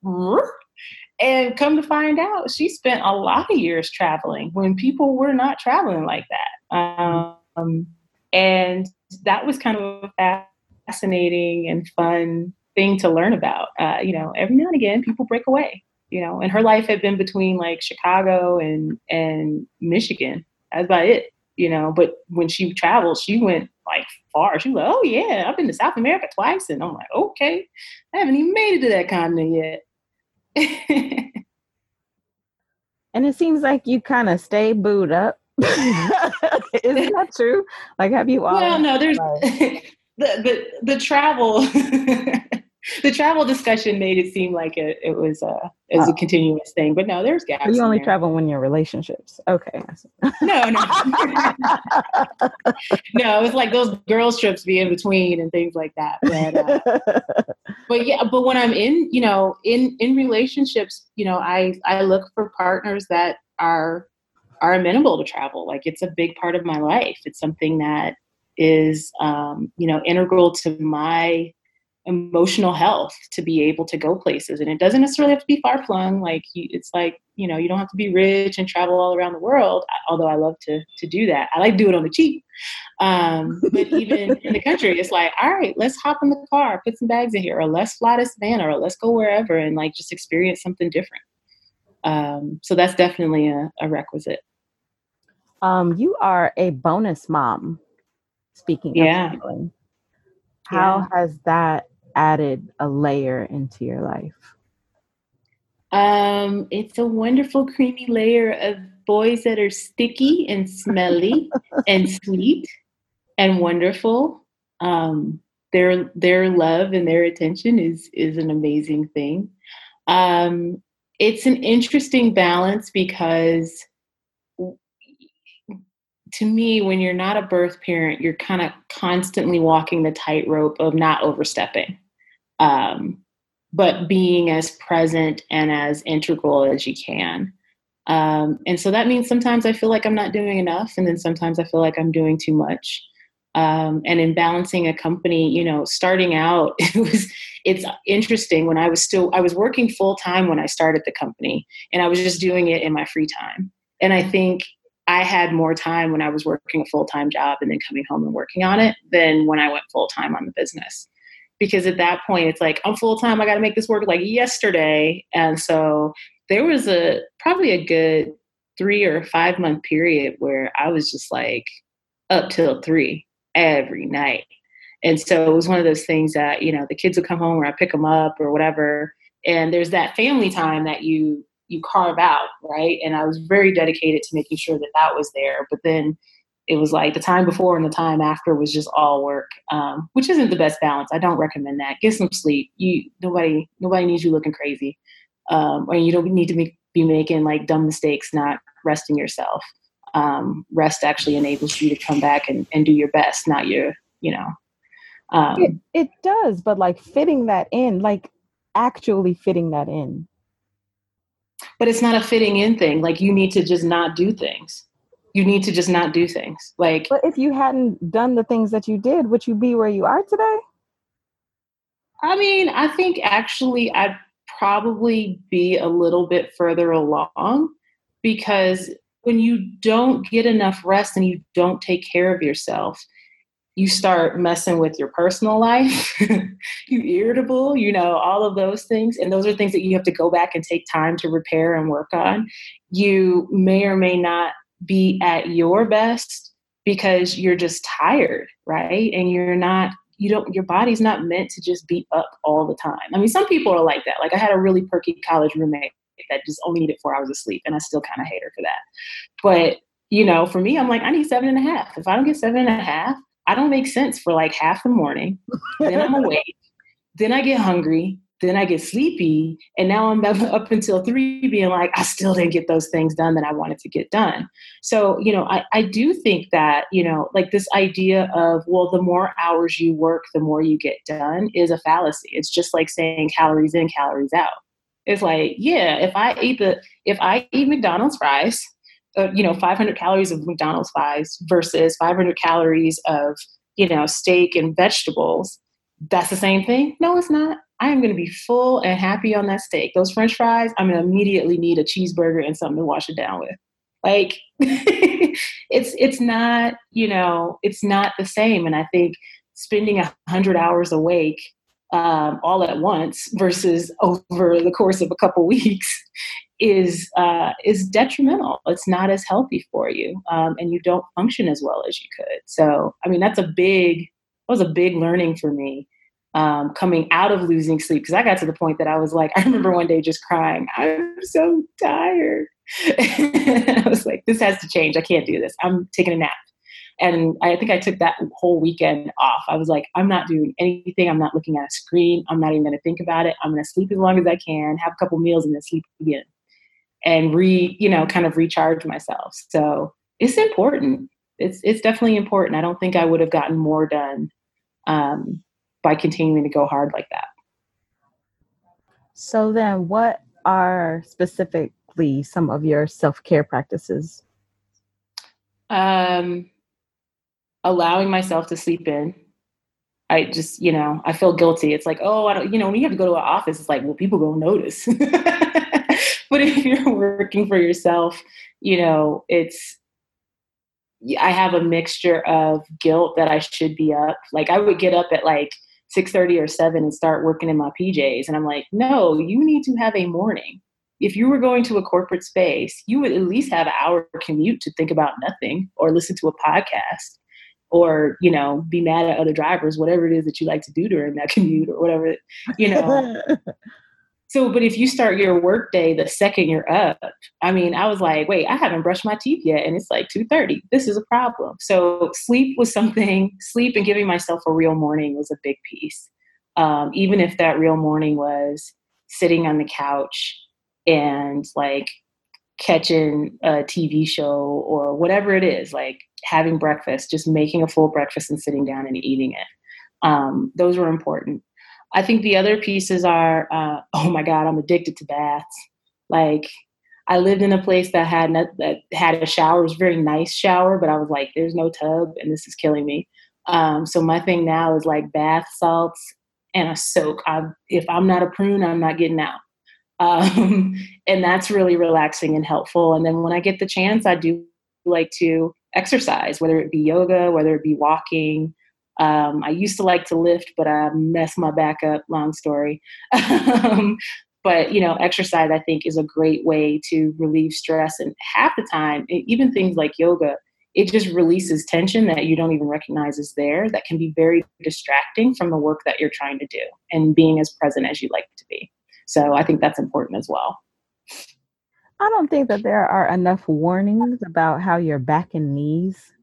and come to find out, she spent a lot of years traveling when people were not traveling like that. Um, and that was kind of fascinating and fun thing to learn about. Uh, you know, every now and again, people break away. You know, and her life had been between like Chicago and and Michigan. That's about it. You know, but when she traveled, she went like far. She was like, "Oh yeah, I've been to South America twice," and I'm like, "Okay, I haven't even made it to that continent yet." *laughs* and it seems like you kind of stay booed up. *laughs* Isn't that true? Like, have you? all? Well, no. There's *laughs* the the the travel the travel discussion made it seem like it, it was a it was oh. a continuous thing, but no, there's gaps. You only travel when you're in relationships. Okay. no, no, *laughs* no. It was like those girls trips be in between and things like that. But, uh, *laughs* but yeah, but when I'm in, you know, in in relationships, you know, I I look for partners that are are amenable to travel. Like it's a big part of my life. It's something that is um, you know integral to my emotional health to be able to go places. And it doesn't necessarily have to be far flung like you, it's like you know you don't have to be rich and travel all around the world although i love to to do that. I like to do it on the cheap. Um, but even *laughs* in the country it's like all right let's hop in the car put some bags in here or let's fly to savannah or let's go wherever and like just experience something different. Um, so that's definitely a, a requisite. Um, you are a bonus mom speaking yeah. of how yeah. has that added a layer into your life? Um, it's a wonderful creamy layer of boys that are sticky and smelly *laughs* and sweet and wonderful. Um, their their love and their attention is is an amazing thing. Um, it's an interesting balance because to me, when you're not a birth parent, you're kind of constantly walking the tightrope of not overstepping, um, but being as present and as integral as you can. Um, and so that means sometimes I feel like I'm not doing enough, and then sometimes I feel like I'm doing too much. Um, and in balancing a company, you know, starting out, *laughs* it was it's interesting when I was still I was working full time when I started the company, and I was just doing it in my free time. And I think I had more time when I was working a full time job and then coming home and working on it than when I went full time on the business. Because at that point, it's like, I'm full time, I got to make this work like yesterday. And so there was a probably a good three or five month period where I was just like up till three every night. And so it was one of those things that, you know, the kids would come home or I pick them up or whatever. And there's that family time that you you carve out, right? And I was very dedicated to making sure that that was there. But then it was like the time before and the time after was just all work, um, which isn't the best balance. I don't recommend that. Get some sleep. You nobody nobody needs you looking crazy, um, or you don't need to be, be making like dumb mistakes, not resting yourself. Um, rest actually enables you to come back and, and do your best, not your you know. Um, it, it does, but like fitting that in, like actually fitting that in but it's not a fitting in thing. Like you need to just not do things. You need to just not do things. Like But if you hadn't done the things that you did, would you be where you are today? I mean, I think actually i'd probably be a little bit further along because when you don't get enough rest and you don't take care of yourself, you start messing with your personal life, *laughs* you irritable, you know, all of those things. And those are things that you have to go back and take time to repair and work on. You may or may not be at your best because you're just tired, right? And you're not, you don't, your body's not meant to just be up all the time. I mean, some people are like that. Like I had a really perky college roommate that just only needed four hours of sleep, and I still kind of hate her for that. But you know, for me, I'm like, I need seven and a half. If I don't get seven and a half, I don't make sense for like half the morning. then I'm awake. Then I get hungry. Then I get sleepy. And now I'm *laughs* up until three being like, I still didn't get those things done that I wanted to get done. So, you know, I, I do think that, you know, like this idea of, well, the more hours you work, the more you get done is a fallacy. It's just like saying calories in, calories out. It's like, yeah, if I eat the, if I eat McDonald's fries, uh, you know 500 calories of McDonald's fries versus 500 calories of you know steak and vegetables. That's the same thing? No, it's not. I am going to be full and happy on that steak. Those French fries, I'm going to immediately need a cheeseburger and something to wash it down with. Like *laughs* it's it's not you know it's not the same. And I think spending a hundred hours awake um, all at once versus *laughs* over the course of a couple *laughs* weeks is uh, is detrimental. It's not as healthy for you, um, and you don't function as well as you could. So, I mean, that's a big that was a big learning for me um, coming out of losing sleep because I got to the point that I was like, *laughs* I remember one day just crying, I'm so tired. *laughs* I was like, this has to change. I can't do this. I'm taking a nap. And I think I took that whole weekend off. I was like, I'm not doing anything. I'm not looking at a screen. I'm not even going to think about it. I'm going to sleep as long as I can, have a couple meals, and then sleep again and re you know kind of recharge myself so it's important it's it's definitely important i don't think i would have gotten more done um, by continuing to go hard like that so then what are specifically some of your self-care practices um allowing myself to sleep in I just, you know, I feel guilty. It's like, oh, I don't, you know, when you have to go to an office, it's like, well, people don't notice. *laughs* but if you're working for yourself, you know, it's I have a mixture of guilt that I should be up. Like I would get up at like 6:30 or 7 and start working in my PJs and I'm like, "No, you need to have a morning." If you were going to a corporate space, you would at least have an hour commute to think about nothing or listen to a podcast or, you know, be mad at other drivers, whatever it is that you like to do during that *laughs* commute or whatever, you know. *laughs* So, but if you start your workday the second you're up, I mean, I was like, wait, I haven't brushed my teeth yet, and it's like two thirty. This is a problem. So, sleep was something. *laughs* Sleep and giving myself a real morning was a big piece. Um, even if that real morning was sitting on the couch and like catching a TV show or whatever it is, like having breakfast, just making a full breakfast and sitting down and eating it. Um, those were important. I think the other pieces are, uh, *laughs* oh my God, I'm addicted to baths. Like I lived in a place that had that had a shower, it was a very nice shower, but I was like, there's no tub, and this is killing me. Um, so my thing now is like bath salts and a soak. I, if I'm not a prune, I'm not getting out. *laughs* Um, and that's really relaxing and helpful. And then when I get the chance, I do like to exercise, whether it be yoga, whether it be walking, um, I used to like to lift, but I messed my back up. Long story. *laughs* um, but you know, exercise I think is a great way to relieve stress. And half the time, even things like yoga, it just releases tension that you don't even recognize is there. That can be very distracting from the work that you're trying to do and being as present as you like to be. So I think that's important as well. I don't think that there are enough warnings about how your back and knees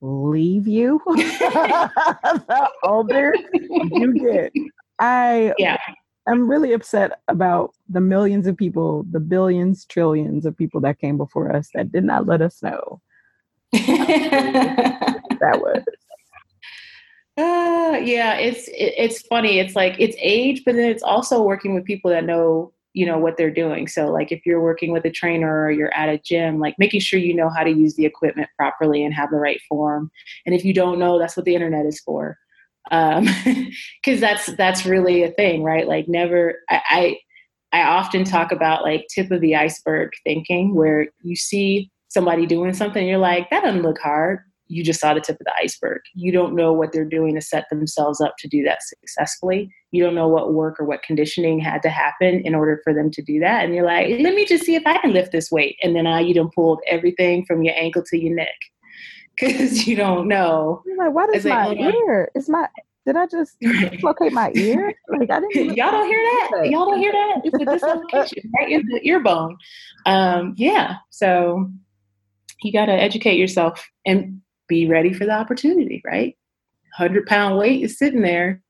leave you *laughs* the older you get. I yeah. I'm really upset about the millions of people, the billions, trillions of people that came before us that did not let us know. *laughs* that was. Uh, yeah, it's it, it's funny. It's like it's age, but then it's also working with people that know you know what they're doing. So like if you're working with a trainer or you're at a gym like making sure you know how to use the equipment properly and have the right form. And if you don't know that's what the internet is for. Um *laughs* because that's that's really a thing right? Like never I, I I often talk about like tip of the iceberg thinking, where you see somebody doing something, you're like, that doesn't look hard. You just saw the tip of the iceberg. You don't know what they're doing to set themselves up to do that successfully. You don't know what work or what conditioning had to happen in order for them to do that. And you're like, let me just see if I can lift this weight. And then now you done pulled everything from your ankle to your neck *laughs* because you don't know. You're like, what is my like, ear? Is my did I just *laughs* dislocate my ear? Like I didn't. *laughs* Y'all don't hear that? that? Y'all don't hear that? It's a dislocation right in the ear bone. Um, yeah. So you got to educate yourself and be ready for the opportunity. Right. Hundred pound weight is sitting there.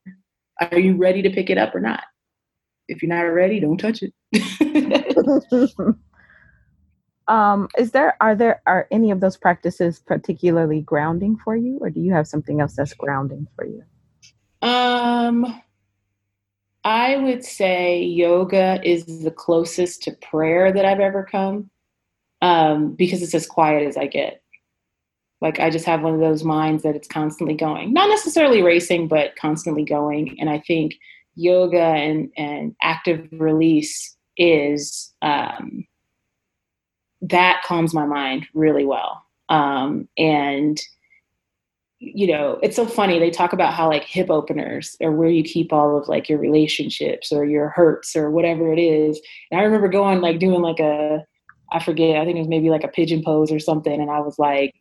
Are you ready to pick it up or not? If you're not ready, don't touch it. *laughs* um, is there are there are any of those practices particularly grounding for you, or do you have something else that's grounding for you? Um, I would say yoga is the closest to prayer that I've ever come um, because it's as quiet as I get. Like I just have one of those minds that it's constantly going, not necessarily racing, but constantly going. And I think yoga and, and active release is um, that calms my mind really well. Um, and you know, it's so funny. They talk about how like hip openers are where you keep all of like your relationships or your hurts or whatever it is. And I remember going like doing like a, I forget, I think it was maybe like a pigeon pose or something. And I was like,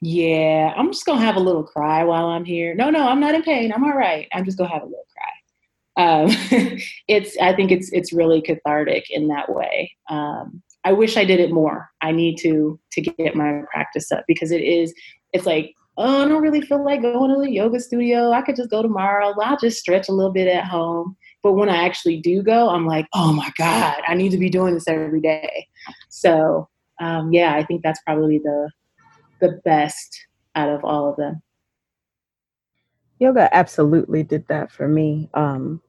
yeah, I'm just gonna have a little cry while I'm here. No, no, I'm not in pain. I'm all right. I'm just gonna have a little cry. Um, *laughs* it's, I think it's, it's really cathartic in that way. Um, I wish I did it more. I need to, to get my practice up because it is, it's like oh, I don't really feel like going to the yoga studio. I could just go tomorrow. I'll just stretch a little bit at home. But when I actually do go, I'm like, oh my God, I need to be doing this every day. So um, yeah, I think that's probably the the best out of all of them. Yoga absolutely did that for me. Um,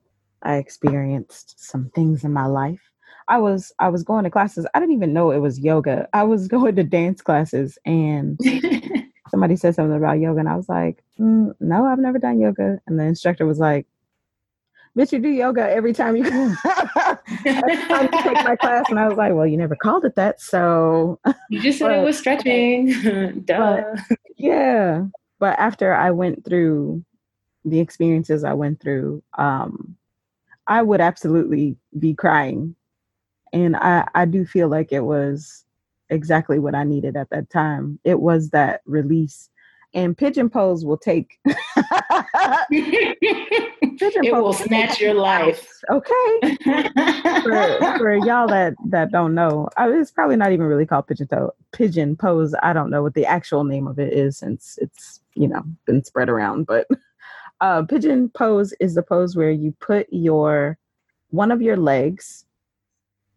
I experienced some things in my life. I was I was going to classes. I didn't even know it was yoga. I was *laughs* going to dance classes and *laughs* somebody said something about yoga, and I was like, mm, "No, I've never done yoga." And the instructor was like, "Bitch, you do yoga every time you *laughs* come to take my class." And I was like, "Well, you never called it that, so." You just said but, it was stretching. *laughs* *laughs* Duh. But, yeah, but after I went through the experiences I went through, um, I would absolutely be crying, and I I do feel like it was exactly what I needed at that time. It was that release. And pigeon pose will take *laughs* pigeon it will snatch your life. Okay. *laughs* for, for, y'all that that don't know, I, it's probably not even really called pigeon toe, pigeon pose. I don't know what the actual name of it is since it's you know been spread around. But *laughs* uh, pigeon pose is the pose where you put your one of your legs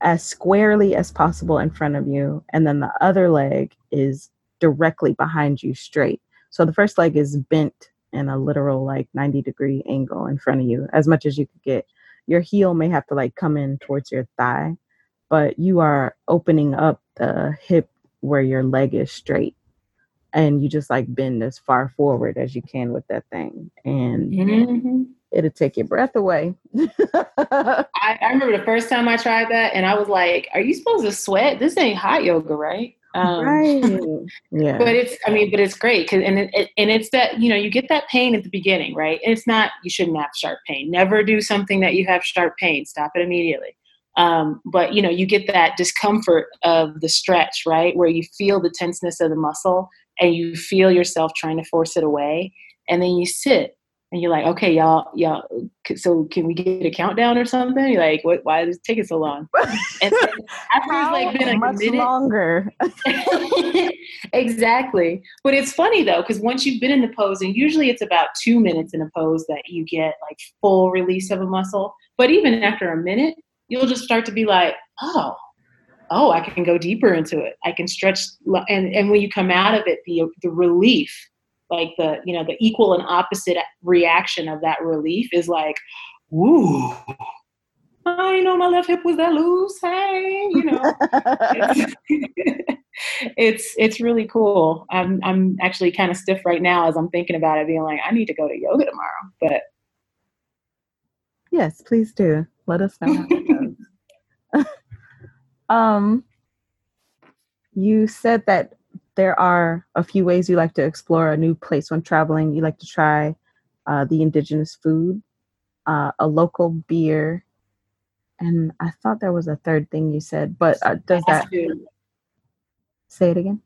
as squarely as possible in front of you. And then the other leg is directly behind you straight. So the first leg is bent in a literal like 90 degree angle in front of you as much as you could get. Your heel may have to like come in towards your thigh, but you are opening up the hip where your leg is straight. And you just like bend as far forward as you can with that thing. And mm-hmm it'll take your breath away. *laughs* I, I, remember the first time I tried that, and I was like, "Are you supposed to sweat? This ain't hot yoga, right?" Um, right. Yeah. But it's, I mean, but it's great because, and it, and it's that you know you get that pain at the beginning, right? And it's not you shouldn't have sharp pain. Never do something that you have sharp pain. Stop it immediately. Um, but you know you get that discomfort of the stretch, right, where you feel the tenseness of the muscle and you feel yourself trying to force it away, and then you sit and you're like, okay, y'all, y'all, so can we get a countdown or something? You're like, what? Why is it taking so long? *laughs* And after it's like been a minute, longer. *laughs* exactly. But it's funny though, because once you've been in the pose, and usually it's about two minutes in a pose that you get like full release of a muscle. But even after a minute, you'll just start to be like, oh, oh, I can go deeper into it. I can stretch, and and when you come out of it, the the relief like the you know the equal and opposite reaction of that relief is like woo I know my left hip was that loose. Hey, you know, it's, *laughs* *laughs* it's, it's really cool. I'm I'm actually kind of stiff right now as I'm thinking about it, being like, I need to go to yoga tomorrow. But yes, please do. Let us know. *laughs* Um, you said that there are a few ways you like to explore a new place when traveling. You like to try uh, the indigenous food, uh, a local beer, and I thought there was a third thing you said. But uh, does fast that food. say it again?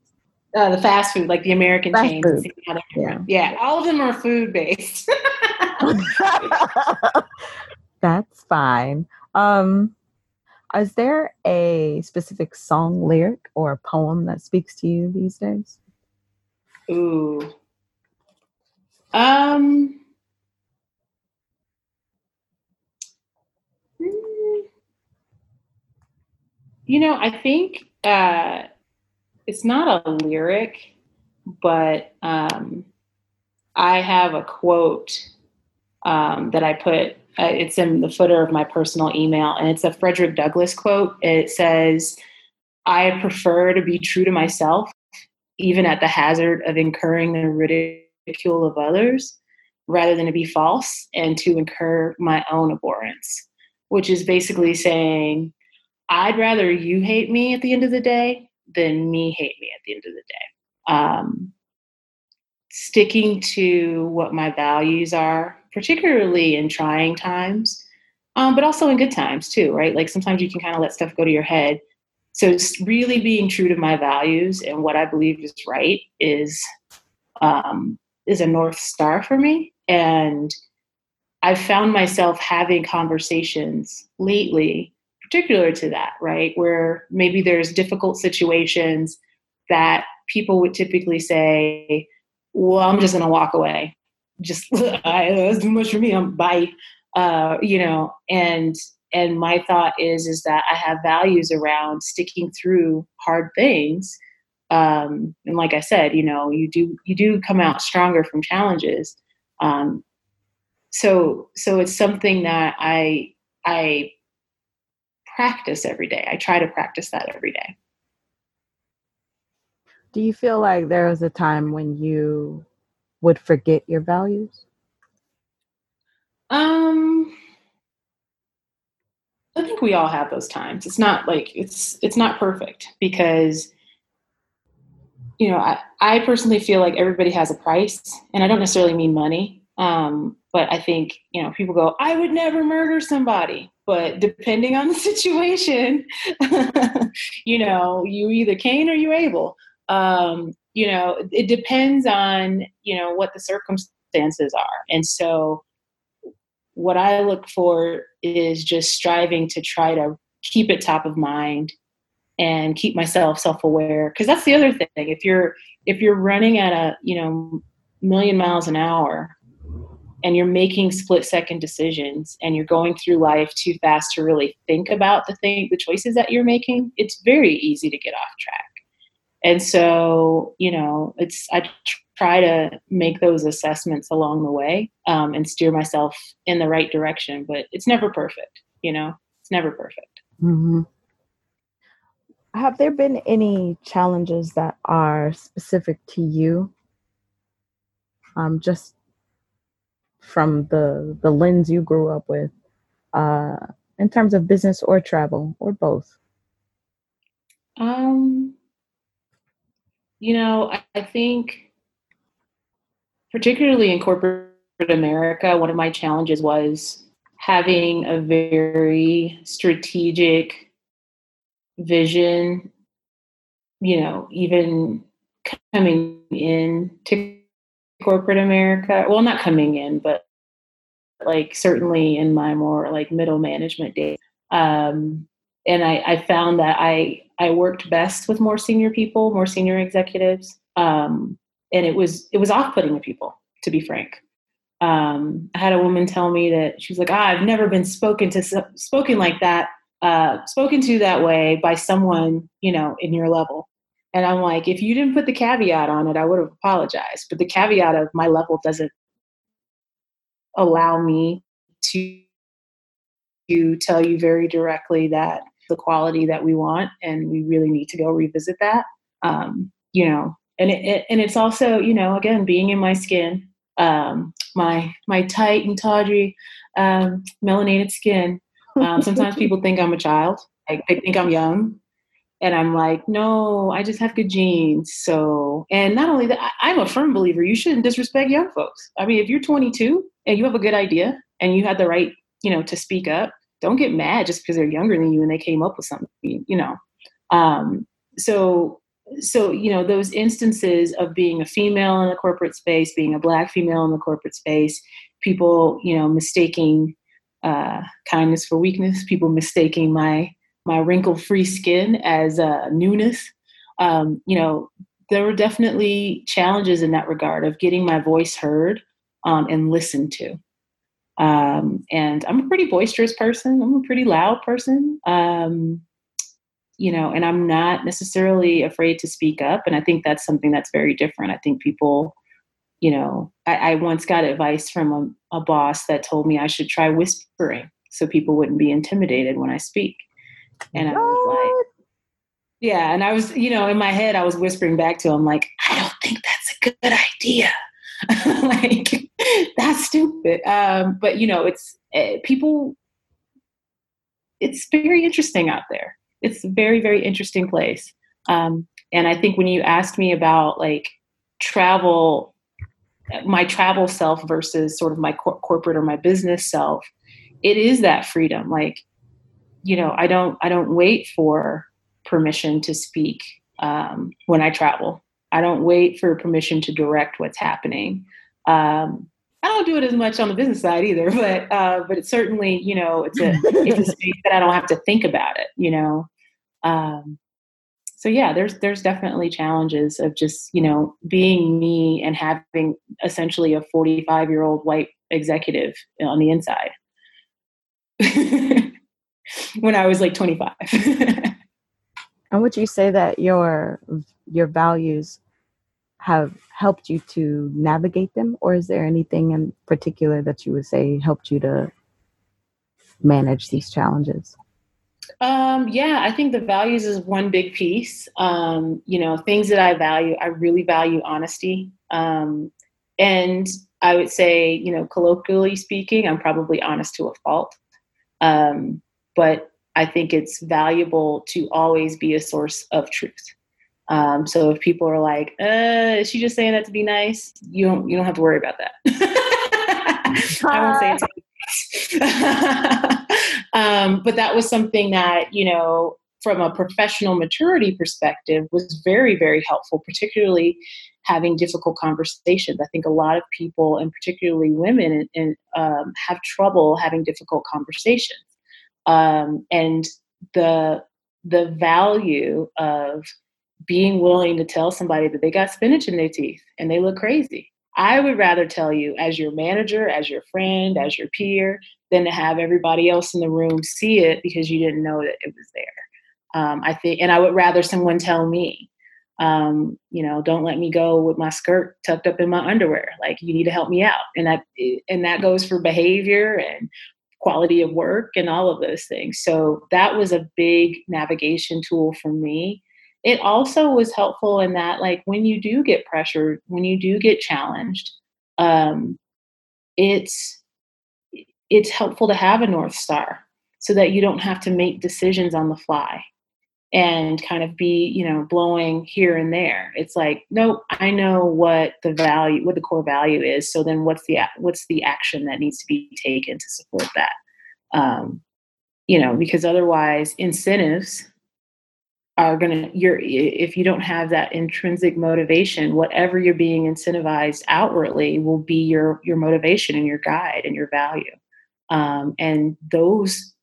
Uh, the fast food, like the American fast chains. Yeah. yeah, all of them are food based. *laughs* *laughs* That's fine. Um, is there a specific song lyric or a poem that speaks to you these days? Ooh. Um hmm. You know, I think uh, it's not a lyric, but um, I have a quote um, that I put uh, it's in the footer of my personal email, and it's a Frederick Douglass quote. It says, I prefer to be true to myself, even at the hazard of incurring the ridicule of others, rather than to be false and to incur my own abhorrence, which is basically saying, I'd rather you hate me at the end of the day than me hate me at the end of the day. Um, sticking to what my values are particularly in trying times, um, but also in good times too, right? Like sometimes you can kind of let stuff go to your head. So really being true to my values and what I believe is right is um, is a north star for me. And I've found myself having conversations lately, particular to that, right? Where maybe there's difficult situations that people would typically say, well, I'm just going to walk away just *laughs* I, that's too much for me. I'm bye. Uh, you know, and and my thought is is that I have values around sticking through hard things. Um, and like I said, you know, you do you do come out stronger from challenges. Um, so so it's something that I I practice every day. I try to practice that every day. Do you feel like there was a time when you would forget your values? Um I think we all have those times. It's not like it's it's not perfect because you know, I, I personally feel like everybody has a price and I don't necessarily mean money. Um, but I think, you know, people go, I would never murder somebody. But depending on the *laughs* situation, *laughs* you know, you either can or you able. Um, you know it depends on you know what the circumstances are. And so what i look for is just striving to try to keep it top of mind and keep myself self-aware. Because that's the other thing. If you're if you're running at a you know million miles an hour and you're making split second decisions and you're going through life too fast to really think about the thing the choices that you're making it's very easy to get off track and so you know it's i try to make those assessments along the way um, and steer myself in the right direction but it's never perfect you know? It's never perfect. Mm-hmm. have there been any challenges that are specific to you? Um, just from the the lens you grew up with uh, in terms of business or travel or both? Um you know, I, I think, particularly in corporate America, one of my challenges was having a very strategic vision, you know, even coming in to corporate America. Well, not coming in, but like certainly in my more like middle management days. Um, and I, I found that I I worked best with more senior people, more senior executives, um, and it was it was off putting to people, to be frank. Um, I had a woman tell me that she was like, ah, "I've never been spoken to spoken like that, uh, spoken to that way by someone you know in your level." And I'm like, if you didn't put the caveat on it, I would have apologized. But the caveat of my level doesn't allow me to to tell you very directly that the quality that we want, and we really need to go revisit that. Um, you know, and it, it, and it's also you know again being in my skin, um, my my tight and tawdry um, melanated skin. Um, sometimes *laughs* people think I'm a child. Like they think I'm young, and I'm like, no, I just have good genes. So, and not only that, I, am a firm believer you shouldn't disrespect young folks. I mean, if you're 22 and you have a good idea and you had the right, you know, to speak up, don't get mad just because they're younger than you and they came up with something, you know. Um, so, so you know, those instances of being a female in the corporate space, being a black female in the corporate space, people, you know, mistaking uh, kindness for weakness, people mistaking my my wrinkle-free skin as uh, newness. Um, you know, there were definitely challenges in that regard of getting my voice heard um, and listened to. Um, and I'm a pretty boisterous person. I'm a pretty loud person. Um, you know, and I'm not necessarily afraid to speak up. And I think that's something that's very different. I think people, you know, I, I once got advice from a, a boss that told me I should try whispering so people wouldn't be intimidated when I speak. And? I was like, yeah. And I was, you know, in my head, I was whispering back to him, like, I don't think that's a good idea. *laughs* like, that's stupid. Um, but, you know, it's uh, people, it's very interesting out there. It's a very, very interesting place. Um, and I think when you asked me about like travel, my travel self versus sort of my cor- corporate or my business self, it is that freedom. Like, you know, I don't I don't wait for permission to speak um, when I travel. I don't wait for permission to direct what's happening. Um, I don't do it as much on the business side either, *laughs* but uh, but it's certainly you know it's a it's a space that I don't have to think about it. You know, um, so yeah, there's there's definitely challenges of just you know being me and having essentially a 45 year old white executive on the inside. *laughs* when I was like 25. *laughs* and would you say that your your values have helped you to navigate them or is there anything in particular that you would say helped you to manage these challenges? Um, yeah, I think the values is one big piece. Um, you know, things that I value, I really value honesty. Um, and I would say, you know, colloquially speaking, I'm probably honest to a fault. Um, but I think it's valuable to always be a source of truth. Um, so if people are like, uh, "Is she just saying that to be nice?" You don't you don't have to worry about that. *laughs* I won't say it. *laughs* um, but that was something that you know, from a professional maturity perspective, was very very helpful, particularly having difficult conversations. I think a lot of people, and particularly women, and, and um, have trouble having difficult conversations um, and the the value of being willing to tell somebody that they got spinach in their teeth and they look crazy. I would rather tell you as your manager, as your friend, as your peer, than to have everybody else in the room see it because you didn't know that it was there. Um, I think, and I would rather someone tell me, um, you know, don't let me go with my skirt tucked up in my underwear. Like you need to help me out, and that and that goes for behavior and quality of work and all of those things. So that was a big navigation tool for me. It also was helpful in that, like, when you do get pressured, when you do get challenged, um, it's it's helpful to have a north star so that you don't have to make decisions on the fly and kind of be you know blowing here and there. It's like nope i know what the value what the core value is so then what's the what's the action that needs to be taken to support that? Um, you know because otherwise incentives are going to you're if you don't have that intrinsic motivation whatever you're being incentivized outwardly will be your your motivation and your guide and your value. Um, and those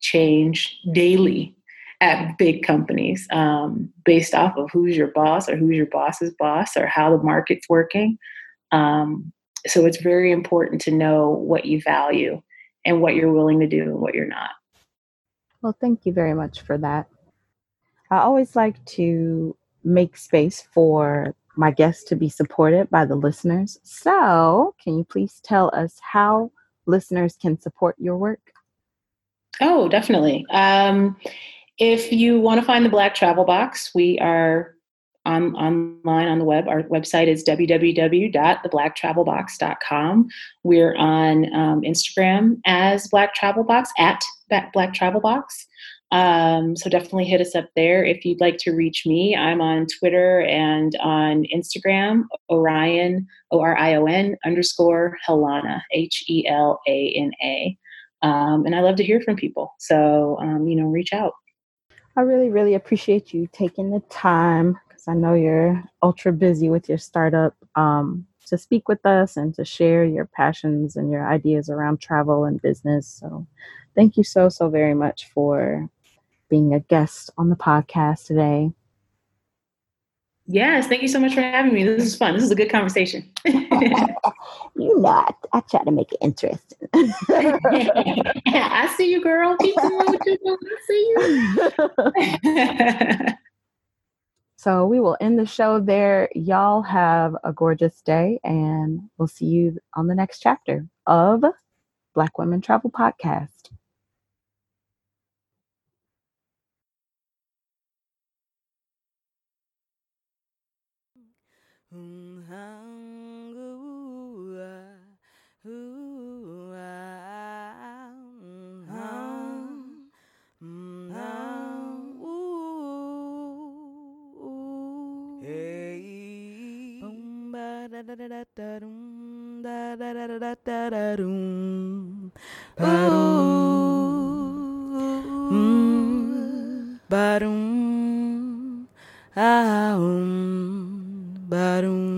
change daily at big companies um, based off of who's your boss or who's your boss's boss or how the market's working. Um, so it's very important to know what you value and what you're willing to do and what you're not. Well, thank you very much for that. I always like to make space for my guests to be supported by the listeners. So, can you please tell us how listeners can support your work? Oh, definitely. Um, if you want to find the Black Travel Box, we are on, online on the web. Our website is www.theblacktravelbox.com. We're on um, Instagram as Black Travel Box, at Black Travel Box. Um, so definitely hit us up there if you'd like to reach me. I'm on Twitter and on Instagram, Orion, O R I O N underscore Helana, H E L A N A. Um, and I love to hear from people. So, um, you know, reach out. I really, really appreciate you taking the time because I know you're ultra busy with your startup um, to speak with us and to share your passions and your ideas around travel and business. So, thank you so, so very much for being a guest on the podcast today. Yes, thank you so much for having me. This is fun. This is a good conversation. *laughs* you not. I try to make it interesting. *laughs* I see you, girl. Keep doing what you're doing. I see you. *laughs* so we will end the show there. Y'all have a gorgeous day, and we'll see you on the next chapter of Black Women Travel Podcast. Da da da da dum da da da da da da dum ba dum ba dum ah um Barum.